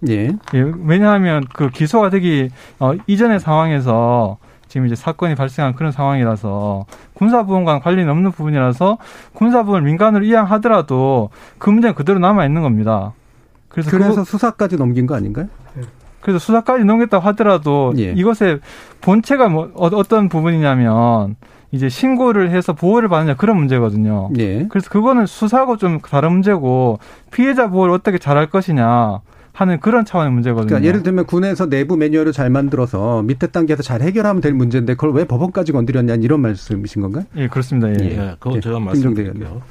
I: 예. 예. 왜냐하면 그 기소가 되기 어, 이전의 상황에서 지금 이제 사건이 발생한 그런 상황이라서 군사부원과는 관련이 없는 부분이라서 군사부원을 민간으로 이양하더라도 그 문제는 그대로 남아 있는 겁니다.
B: 그래서, 그래서 수사까지 넘긴 거 아닌가요?
I: 네. 그래서 수사까지 넘겼다고 하더라도 예. 이것의 본체가 뭐 어, 어떤 부분이냐면 이제 신고를 해서 보호를 받느냐 그런 문제거든요. 예. 그래서 그거는 수사하고 좀 다른 문제고 피해자 보호를 어떻게 잘할 것이냐 하는 그런 차원의 문제거든요.
B: 그러니까 예를 들면 군에서 내부 매뉴얼을 잘 만들어서 밑에 단계에서 잘 해결하면 될 문제인데 그걸 왜 법원까지 건드렸냐 이런 말씀이신 건가요?
I: 예, 그렇습니다. 예,
H: 예 그건 예. 제가 말씀드릴게요.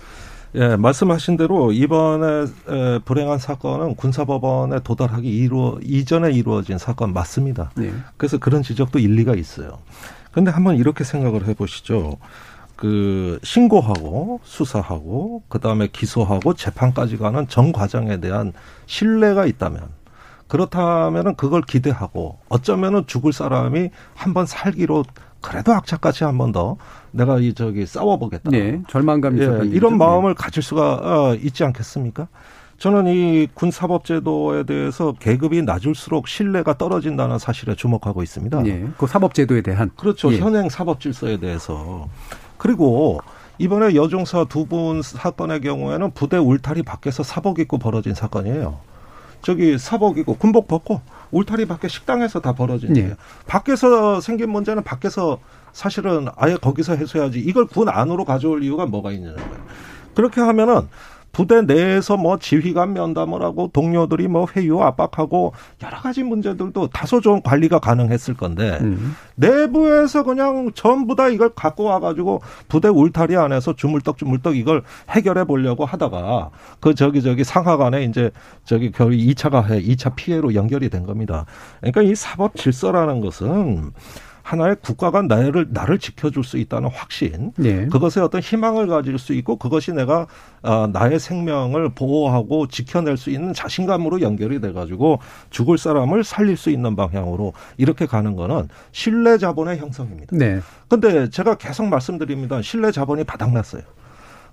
H: 예, 말씀하신 대로 이번에 에, 불행한 사건은 군사법원에 도달하기 이루 이전에 이루어진 사건 맞습니다. 네. 그래서 그런 지적도 일리가 있어요. 그런데 한번 이렇게 생각을 해보시죠. 그 신고하고 수사하고 그다음에 기소하고 재판까지 가는 전 과정에 대한 신뢰가 있다면 그렇다면은 그걸 기대하고 어쩌면은 죽을 사람이 한번 살기로 그래도 악착같이 한 번 더 내가 이 저기 싸워보겠다.
B: 네, 절망감이
H: 예, 이런
B: 얘기죠.
H: 마음을 가질 수가 어, 있지 않겠습니까? 저는 이 군사법제도에 대해서 계급이 낮을수록 신뢰가 떨어진다는 사실에 주목하고 있습니다.
B: 예, 그 사법제도에 대한
H: 그렇죠.
B: 예.
H: 현행 사법 질서에 대해서. 그리고 이번에 여종사 두 분 사건의 경우에는 부대 울타리 밖에서 사복 입고 벌어진 사건이에요. 저기 사복 입고 군복 벗고 울타리 밖에 식당에서 다 벌어진
B: 예.
H: 일이에요. 밖에서 생긴 문제는 밖에서 사실은 아예 거기서 해소해야지 이걸 군 안으로 가져올 이유가 뭐가 있냐는 거예요. 그렇게 하면은 부대 내에서 뭐 지휘관 면담을 하고 동료들이 뭐 회유 압박하고 여러 가지 문제들도 다소 좀 관리가 가능했을 건데
B: 음.
H: 내부에서 그냥 전부 다 이걸 갖고 와가지고 부대 울타리 안에서 주물떡 주물떡 이걸 해결해 보려고 하다가 그 저기 저기 상하간에 이제 저기 거의 2차 가 해 2차 피해로 연결이 된 겁니다. 그러니까 이 사법 질서라는 것은 하나의 국가가 나를 나를 지켜줄 수 있다는 확신,
B: 예.
H: 그것에 어떤 희망을 가질 수 있고 그것이 내가 아, 나의 생명을 보호하고 지켜낼 수 있는 자신감으로 연결이 돼가지고 죽을 사람을 살릴 수 있는 방향으로 이렇게 가는 거는 신뢰 자본의 형성입니다.
B: 네.
H: 근데 제가 계속 말씀드립니다. 신뢰 자본이 바닥났어요.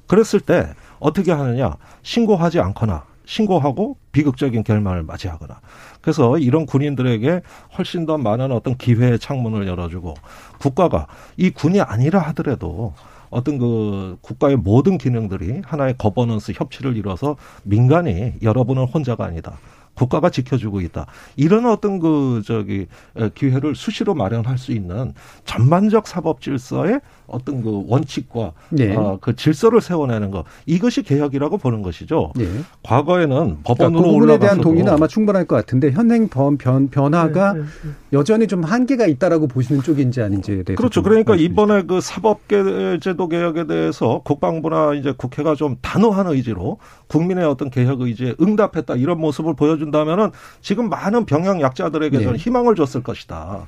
H: 그랬을 때 어떻게 하느냐? 신고하지 않거나 신고하고 비극적인 결말을 맞이하거나. 그래서 이런 군인들에게 훨씬 더 많은 어떤 기회의 창문을 열어주고 국가가 이 군이 아니라 하더라도 어떤 그 국가의 모든 기능들이 하나의 거버넌스 협치를 이뤄서 민간이 여러분은 혼자가 아니다. 국가가 지켜주고 있다. 이런 어떤 그 저기 에, 기회를 수시로 마련할 수 있는 전반적 사법 질서의 어떤 그 원칙과
B: 네.
H: 어, 그 질서를 세워내는 것 이것이 개혁이라고 보는 것이죠.
B: 예.
H: 과거에는
B: 그러니까
H: 법원으로
B: 그 부분에 대한 동의는 아마 충분할 것 같은데 현행 범 변, 변화가
G: 네, 네,
B: 여전히 좀 한계가 있다라고 보시는 쪽인지 아닌지에 대해서
H: 그렇죠.
B: 좀
H: 그러니까
B: 말씀해
H: 이번에 그 사법제도 개혁에 대해서 국방부나 이제 국회가 좀 단호한 의지로 국민의 어떤 개혁 의지에 응답했다 이런 모습을 보여준다면은 지금 많은 병양 약자들에게는
B: 네.
H: 희망을 줬을 것이다.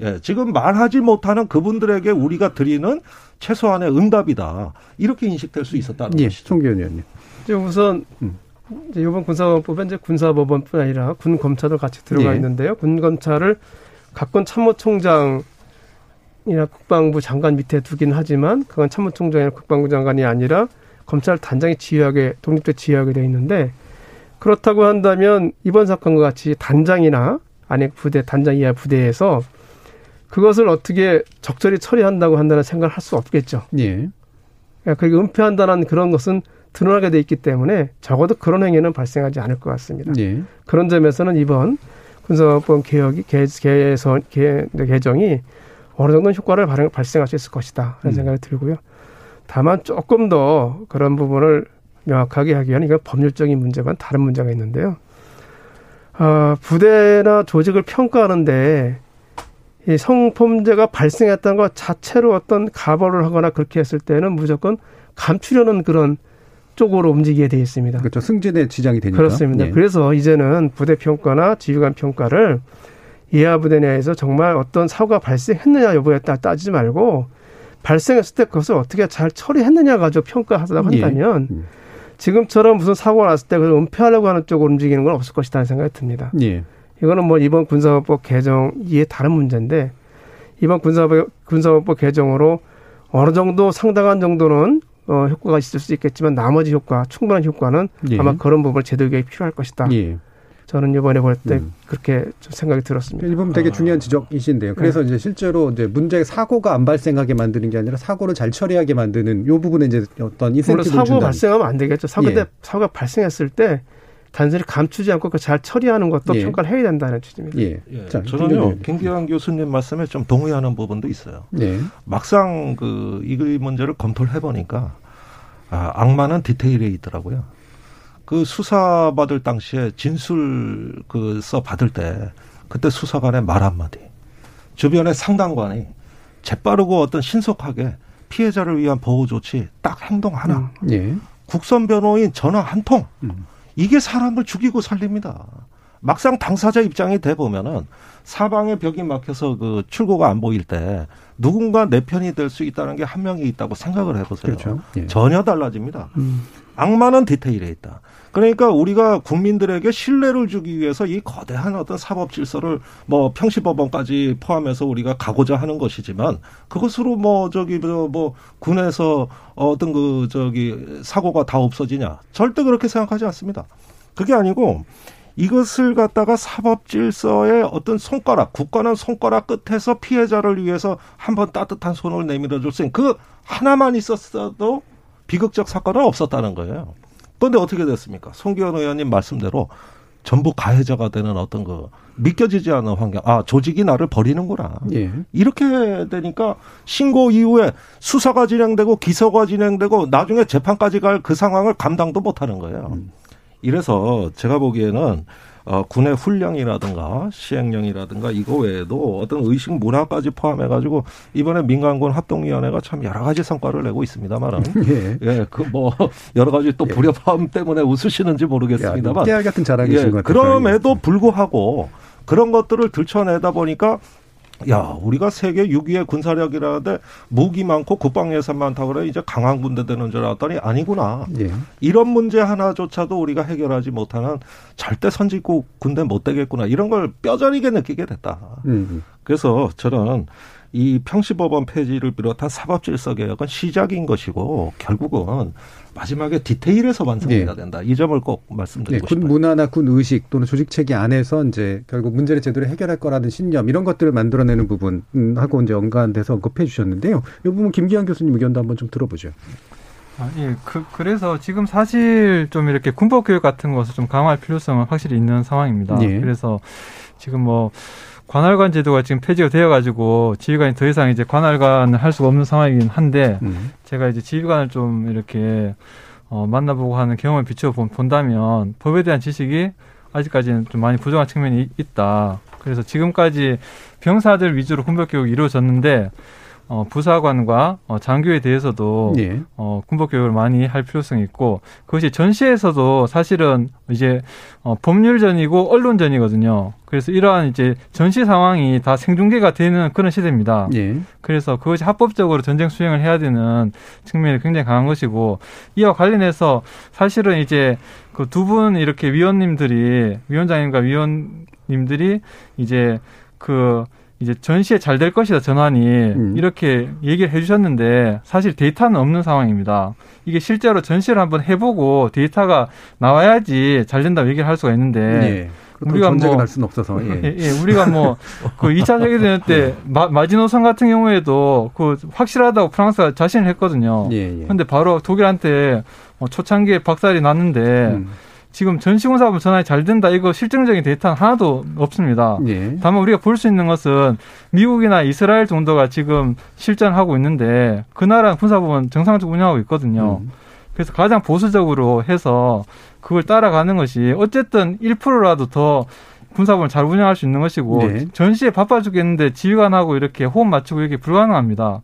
H: 예, 지금 말하지 못하는 그분들에게 우리가 드리는 최소한의 응답이다. 이렇게 인식될 수 있었다는
B: 예,
H: 것이죠.
B: 총기현 의원님.
G: 이제 우선
B: 음.
G: 이제 이번 군사법은 이제 군사법원뿐 아니라 군 검찰도 같이 들어가
B: 네.
G: 있는데요. 군 검찰을 각군 참모총장이나 국방부 장관 밑에 두긴 하지만 그건 참모총장이나 국방부 장관이 아니라 검찰 단장이 지휘하게 독립적 지휘하게 돼 있는데 그렇다고 한다면 이번 사건과 같이 단장이나 아니 부대 단장 이하 부대에서 그것을 어떻게 적절히 처리한다고 한다는 생각을 할 수 없겠죠.
B: 예.
G: 그러니까 그게 은폐한다는 그런 것은 드러나게 돼 있기 때문에 적어도 그런 행위는 발생하지 않을 것 같습니다.
B: 예.
G: 그런 점에서는 이번 군사법 개혁이 개, 개선 개, 개정이 어느 정도 효과를 발생, 발생할 수 있을 것이다
B: 음.
G: 생각이 들고요. 다만 조금 더 그런 부분을 명확하게 하기 위한 이건 법률적인 문제만 다른 문제가 있는데요. 아, 부대나 조직을 평가하는데 이 성범죄가 발생했다는 것 자체로 어떤 가벌을 하거나 그렇게 했을 때는 무조건 감추려는 그런 쪽으로 움직이게 돼 있습니다.
B: 그렇죠. 승진에 지장이 되니까.
G: 그렇습니다.
B: 예.
G: 그래서 이제는 부대 평가나 지휘관 평가를 이하 부대 내에서 정말 어떤 사고가 발생했느냐 여부에 따라 따지지 말고 발생했을 때 그것을 어떻게 잘 처리했느냐 가지고 평가하다고
B: 예.
G: 한다면
B: 음.
G: 지금처럼 무슨 사고가 났을 때 그걸 은폐하려고 하는 쪽으로 움직이는 건 없을 것이라는 생각이 듭니다.
B: 예.
G: 이거는 뭐 이번 군사법 개정 이에 다른 문제인데 이번 군사법 군사법 개정으로 어느 정도 상당한 정도는 어, 효과가 있을 수 있겠지만 나머지 효과 충분한 효과는
B: 예.
G: 아마 그런 부분을 제도 개혁이 필요할 것이다.
B: 예.
G: 저는 이번에 볼때
B: 음.
G: 그렇게 좀 생각이 들었습니다.
B: 이 부분 되게 중요한 지적이신데요. 그래서 이제 실제로 이제 문제 사고가 안 발생하게 만드는 게 아니라 사고를 잘 처리하게 만드는 요 부분에 이제 어떤 인센티브를
G: 사고
B: 준다.
G: 발생하면 안 되겠죠. 사고
B: 예.
G: 때 사고가 발생했을 때 단순히 감추지 않고 그잘 처리하는 것도
B: 예.
G: 평가를 해야 된다는 취지입니다.
B: 예.
H: 예,
B: 자,
H: 저는요 김기환 교수님 말씀에 좀 동의하는 부분도 있어요.
B: 네.
H: 막상 그이 문제를 검토를 해보니까 아, 악마는 디테일에 있더라고요. 그 수사 받을 당시에 진술 그 써 받을 때 그때 수사관의 말 한마디 주변의 상당관이 재빠르고 어떤 신속하게 피해자를 위한 보호 조치 딱 행동 하나
B: 예.
H: 국선 변호인 전화 한통
B: 음.
H: 이게 사람을 죽이고 살립니다. 막상 당사자 입장이 돼 보면은 사방에 벽이 막혀서 그 출구가 안 보일 때 누군가 내 편이 될 수 있다는 게 한 명이 있다고 생각을 해보세요.
B: 그렇죠. 예.
H: 전혀 달라집니다.
G: 음.
H: 악마는 디테일에 있다. 그러니까 우리가 국민들에게 신뢰를 주기 위해서 이 거대한 어떤 사법 질서를 뭐 평시법원까지 포함해서 우리가 가고자 하는 것이지만 그것으로 뭐 저기 뭐, 뭐 군에서 어떤 그 저기 사고가 다 없어지냐 절대 그렇게 생각하지 않습니다. 그게 아니고 이것을 갖다가 사법 질서의 어떤 손가락, 굳건한 손가락 끝에서 피해자를 위해서 한번 따뜻한 손을 내밀어 줄 수 있는 그 하나만 있었어도 비극적 사건은 없었다는 거예요. 그런데 어떻게 됐습니까? 송기현 의원님 말씀대로 전부 가해자가 되는 어떤 그 믿겨지지 않는 환경. 아, 조직이 나를 버리는구나.
B: 예.
H: 이렇게 되니까 신고 이후에 수사가 진행되고 기소가 진행되고 나중에 재판까지 갈 그 상황을 감당도 못 하는 거예요. 이래서 제가 보기에는 어, 군의 훈령이라든가 시행령이라든가 이거 외에도 어떤 의식 문화까지 포함해 가지고 이번에 민간군 합동위원회가 참 여러 가지 성과를 내고 있습니다만은
B: 예.
H: 예, 그 뭐 여러 가지 또 불협화음 때문에 웃으시는지 모르겠습니다만
B: 깨알 같은 자랑이신
H: 예,
B: 것 같아요.
H: 그럼에도 불구하고 그런 것들을 들춰내다 보니까 야, 우리가 세계 6위의 군사력이라는데 무기 많고 국방 예산 많다고 그래 이제 강한 군대 되는 줄 알았더니 아니구나.
B: 예.
H: 이런 문제 하나조차도 우리가 해결하지 못하는 절대 선진국 군대 못 되겠구나. 이런 걸 뼈저리게 느끼게 됐다.
B: 음.
H: 그래서 저는 이 평시법원 폐지를 비롯한 사법질서 개혁은 시작인 것이고 결국은 마지막에 디테일에서 완성해야
B: 예.
H: 된다. 이 점을 꼭
B: 네,
H: 말씀드리고
B: 군
H: 싶어요.
B: 문화나 군 의식 또는 조직 체계 안에서 이제 결국 문제를 제대로 해결할 거라는 신념 이런 것들을 만들어내는 부분 음, 하고 이제 언가한데서 언급해 주셨는데요. 이 부분 김기환 교수님 의견도 한번 좀 들어보죠.
I: 아, 예. 그, 그래서 지금 사실 좀 이렇게 군법 교육 같은 것을 좀 강화할 필요성은 확실히 있는 상황입니다.
B: 예.
I: 그래서 지금 뭐 관할관 제도가 지금 폐지가 되어가지고 지휘관이 더 이상 이제 관할관을 할 수가 없는 상황이긴 한데
B: 음.
I: 제가 이제 지휘관을 좀 이렇게 어, 만나보고 하는 경험을 비추어 본- 본다면 법에 대한 지식이 아직까지는 좀 많이 부족한 측면이 있- 있다. 그래서 지금까지 병사들 위주로 군법 교육이 이루어졌는데 어, 부사관과 어, 장교에 대해서도
B: 예.
I: 어, 군법 교육을 많이 할 필요성이 있고 그것이 전시에서도 사실은 이제 어, 법률전이고 언론전이거든요. 그래서 이러한 이제 전시 상황이 다 생중계가 되는 그런 시대입니다.
B: 예.
I: 그래서 그것이 합법적으로 전쟁 수행을 해야 되는 측면이 굉장히 강한 것이고 이와 관련해서 사실은 이제 그 두 분 이렇게 위원님들이 위원장님과 위원님들이 이제 그 이제 전시에 잘 될 것이다 전환이
B: 음.
I: 이렇게 얘기를 해주셨는데 사실 데이터는 없는 상황입니다. 이게 실제로 전시를 한번 해보고 데이터가 나와야지 잘 된다고 얘기를 할 수가 있는데
B: 예.
I: 우리가
B: 전쟁을
I: 뭐-
B: 할 수는 없어서 예.
I: 예, 예, 우리가 뭐, 그 2차 세계 대전 때, 마, 마지노선 같은 경우에도 그 확실하다고 프랑스가 자신을 했거든요.
B: 예, 예.
I: 근데 바로 독일한테 어, 초창기에 박살이 났는데,
B: 음.
I: 지금 전시공 사업 전환이 잘 된다, 이거 실증적인 데이터는 하나도 없습니다.
B: 예.
I: 다만 우리가 볼 수 있는 것은 미국이나 이스라엘 정도가 지금 실전하고 있는데, 그 나라 군사부는 정상적으로 운영하고 있거든요.
B: 음.
I: 그래서 가장 보수적으로 해서 그걸 따라가는 것이 어쨌든 1%라도 더 군사범을 잘 운영할 수 있는 것이고
B: 네.
I: 전시에 바빠 죽겠는데 지휘관하고 이렇게 호흡 맞추고 이게 불가능합니다.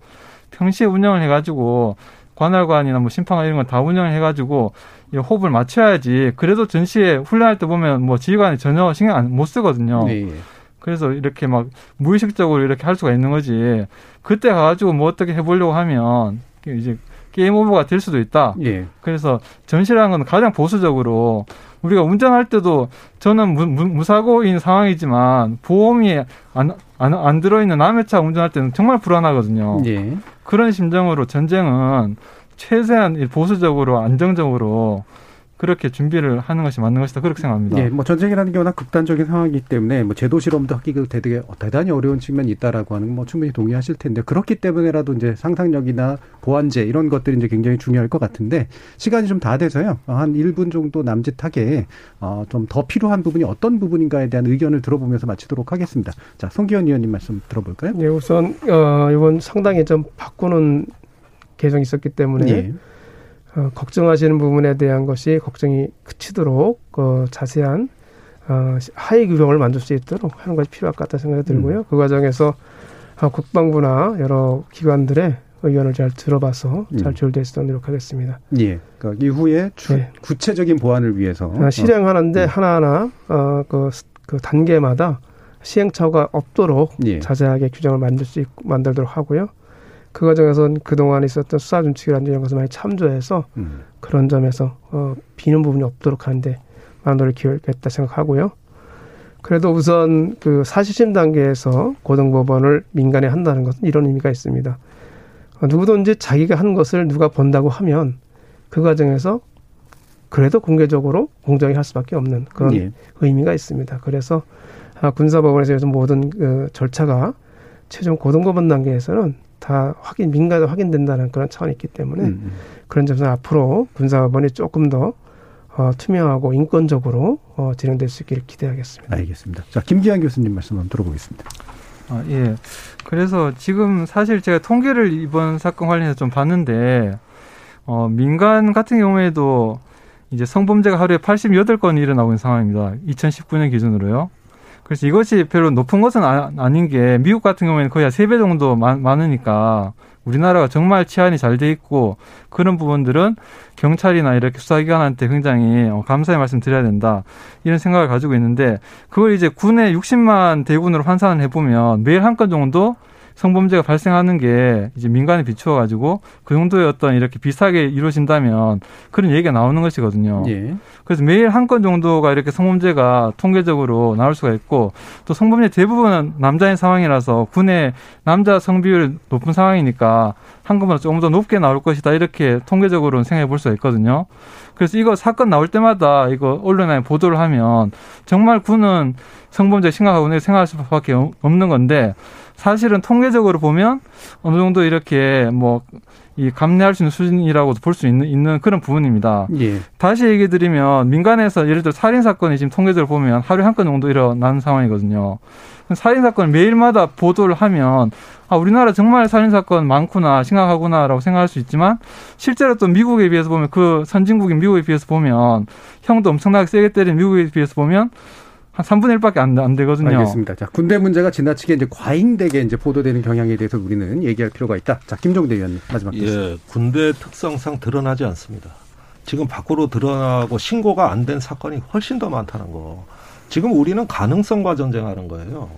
I: 평시에 운영을 해가지고 관할관이나 뭐 심판관 이런 건 다 운영을 해가지고 이 호흡을 맞춰야지. 그래도 전시에 훈련할 때 보면 뭐 지휘관이 전혀 신경 안, 못 쓰거든요.
B: 예, 예.
I: 그래서 이렇게 막 무의식적으로 이렇게 할 수가 있는 거지. 그때 가가지고 뭐 어떻게 해보려고 하면 이제 게임 오버가 될 수도 있다.
B: 예.
I: 그래서 전시라는 건 가장 보수적으로 우리가 운전할 때도 저는 무, 무, 무사고인 상황이지만 보험이 안, 안, 안 들어있는 남의 차 운전할 때는 정말 불안하거든요.
B: 예.
I: 그런 심정으로 전쟁은 최대한 보수적으로 안정적으로 그렇게 준비를 하는 것이 맞는 것이다. 그렇게 생각합니다.
B: 예, 뭐 전쟁이라는 게 워낙 극단적인 상황이기 때문에 뭐 제도 실험도 하기가 되게 대단히 어려운 측면이 있다라고 하는 건뭐 충분히 동의하실 텐데 그렇기 때문에라도 이제 상상력이나 보완제 이런 것들이 이제 굉장히 중요할 것 같은데 시간이 좀 다 돼서요. 한 1분 정도 남짓하게 어, 좀 더 필요한 부분이 어떤 부분인가에 대한 의견을 들어보면서 마치도록 하겠습니다. 자, 송기현 의원님 말씀 들어볼까요?
G: 네, 우선 어, 이번 상당히 좀 바꾸는 개정이 있었기 때문에
B: 예.
G: 어, 걱정하시는 부분에 대한 것이 걱정이 그치도록 어, 자세한 어, 하위 규정을 만들 수 있도록 하는 것이 필요할 것 같다 생각이 들고요. 그 과정에서 어, 국방부나 여러 기관들의 의견을 잘 들어봐서 잘
B: 음.
G: 조율될 수 있도록 노력하겠습니다.
B: 예. 그러니까 이후에 주-
G: 네.
B: 구체적인 보완을 위해서
G: 아, 실행하는데
B: 음.
G: 하나하나 어, 그 스- 그 단계마다 시행착오가 없도록
B: 예.
G: 자세하게 규정을 만들 수 있고 만들도록 하고요. 그 과정에서는 그동안 있었던 수사 준칙이라는 이런 것을 많이 참조해서
B: 음.
G: 그런 점에서 어, 비는 부분이 없도록 하는데 많은 노력을 기울였다 생각하고요. 그래도 우선 그 사실심 단계에서 고등법원을 민간에 한다는 것은 이런 의미가 있습니다. 어, 누구든지 자기가 한 것을 누가 본다고 하면 그 과정에서 그래도 공개적으로 공정히 할 수밖에 없는 그런
B: 예.
G: 의미가 있습니다. 그래서 아, 군사법원에서 요즘 모든 그 절차가 최종 고등법원 단계에서는 다 확인 민간에 확인된다는 그런 차원이 있기 때문에
B: 음.
G: 그런 점에서 앞으로 군사법원이 조금 더 어, 투명하고 인권적으로 어, 진행될 수 있기를 기대하겠습니다.
B: 알겠습니다. 자, 김기환 교수님 말씀 한번 들어보겠습니다.
I: 아, 예. 그래서 지금 사실 제가 통계를 이번 사건 관련해서 좀 봤는데, 어, 민간 같은 경우에도 이제 성범죄가 하루에 88건이 일어나고 있는 상황입니다. 2019년 기준으로요. 그래서 이것이 별로 높은 것은 아, 아닌 게 미국 같은 경우에는 거의 한 3배 정도 많, 많으니까 우리나라가 정말 치안이 잘 돼 있고 그런 부분들은 경찰이나 이렇게 수사기관한테 굉장히 어, 감사의 말씀 드려야 된다. 이런 생각을 가지고 있는데 그걸 이제 군의 60만 대군으로 환산을 해보면 매일 한 건 정도 성범죄가 발생하는 게 이제 민간에 비추어 가지고 그 정도의 어떤 이렇게 비슷하게 이루어진다면 그런 얘기가 나오는 것이거든요.
B: 예.
I: 그래서 매일 한 건 정도가 이렇게 성범죄가 통계적으로 나올 수가 있고 또 성범죄 대부분은 남자인 상황이라서 군의 남자 성비율 높은 상황이니까 한 건보다 조금 더 높게 나올 것이다 이렇게 통계적으로는 생각해 볼 수가 있거든요. 그래서 이거 사건 나올 때마다 이거 언론에 보도를 하면 정말 군은 성범죄 심각하고 생각할 수밖에 없는 건데 사실은 통계적으로 보면 어느 정도 이렇게 뭐 이 감내할 수 있는 수준이라고도 볼 수 있는, 있는 그런 부분입니다.
B: 예.
I: 다시 얘기 드리면 민간에서 예를 들어 살인 사건이 지금 통계적으로 보면 하루에 한 건 정도 일어나는 상황이거든요. 살인 사건 매일마다 보도를 하면 아 우리나라 정말 살인 사건 많구나 심각하구나라고 생각할 수 있지만 실제로 또 미국에 비해서 보면 그 선진국인 미국에 비해서 보면 형도 엄청나게 세게 때린 미국에 비해서 보면 한 3분의 1밖에 안, 안 되거든요.
B: 알겠습니다. 자, 군대 문제가 지나치게 이제 과잉되게 이제 보도되는 경향에 대해서 우리는 얘기할 필요가 있다. 자, 김종대 의원님 마지막 말씀.
H: 예, 군대 특성상 드러나지 않습니다. 지금 밖으로 드러나고 신고가 안 된 사건이 훨씬 더 많다는 거. 지금 우리는 가능성과 전쟁하는 거예요.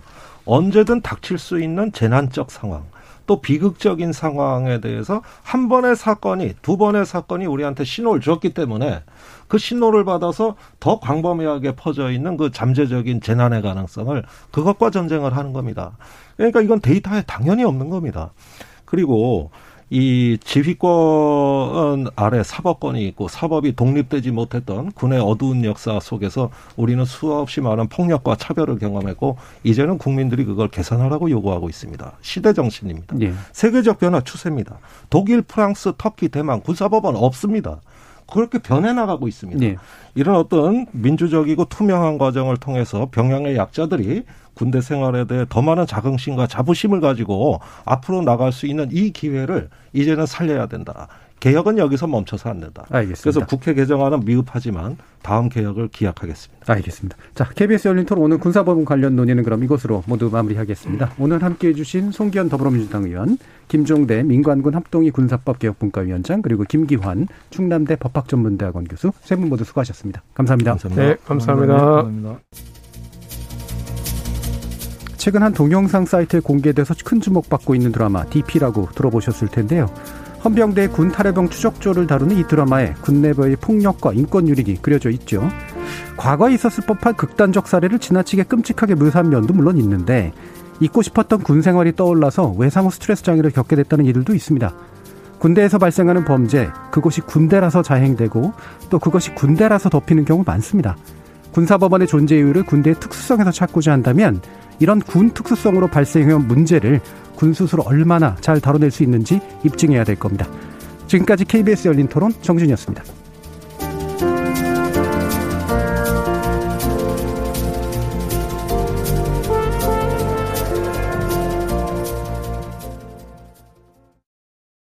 H: 언제든 닥칠 수 있는 재난적 상황. 또 비극적인 상황에 대해서 한 번의 사건이 두 번의 사건이 우리한테 신호를 줬기 때문에 그 신호를 받아서 더 광범위하게 퍼져 있는 그 잠재적인 재난의 가능성을 그것과 전쟁을 하는 겁니다. 그러니까 이건 데이터에 당연히 없는 겁니다. 그리고 이 지휘권 아래 사법권이 있고 사법이 독립되지 못했던 군의 어두운 역사 속에서 우리는 수없이 많은 폭력과 차별을 경험했고 이제는 국민들이 그걸 개선하라고 요구하고 있습니다. 시대 정신입니다.
B: 예.
H: 세계적 변화 추세입니다. 독일, 프랑스, 터키, 대만 군사법원 없습니다. 그렇게 변해 나가고 있습니다.
B: 예.
H: 이런 어떤 민주적이고 투명한 과정을 통해서 병영의 약자들이 군대 생활에 대해 더 많은 자긍심과 자부심을 가지고 앞으로 나갈 수 있는 이 기회를 이제는 살려야 된다. 개혁은 여기서 멈춰서 안 된다.
B: 알겠습니다.
H: 그래서 국회 개정안은 미흡하지만 다음 개혁을 기약하겠습니다.
B: 알겠습니다. 자, KBS 열린 토론 오늘 군사법원 관련 논의는 그럼 이것으로 모두 마무리하겠습니다. 오늘 함께해 주신 송기현 더불어민주당 의원, 김종대 민관군 합동위 군사법 개혁분과위원장, 그리고 김기환 충남대 법학전문대학원 교수 세 분 모두 수고하셨습니다. 감사합니다.
H: 감사합니다.
G: 네, 감사합니다.
I: 감사합니다.
B: 최근 한 동영상 사이트에 공개돼서 큰 주목받고 있는 드라마 DP라고 들어보셨을 텐데요. 헌병대 군 탈해병 추적조를 다루는 이 드라마에 군 내부의 폭력과 인권 유린이 그려져 있죠. 과거에 있었을 법한 극단적 사례를 지나치게 끔찍하게 묘사한 면도 물론 있는데 잊고 싶었던 군 생활이 떠올라서 외상후 스트레스 장애를 겪게 됐다는 이들도 있습니다. 군대에서 발생하는 범죄, 그것이 군대라서 자행되고 또 그것이 군대라서 덮이는 경우 많습니다. 군사법원의 존재 이유를 군대의 특수성에서 찾고자 한다면 이런 군 특수성으로 발생해온 문제를 군 스스로 얼마나 잘 다뤄낼 수 있는지 입증해야 될 겁니다. 지금까지 KBS 열린 토론 정준이었습니다.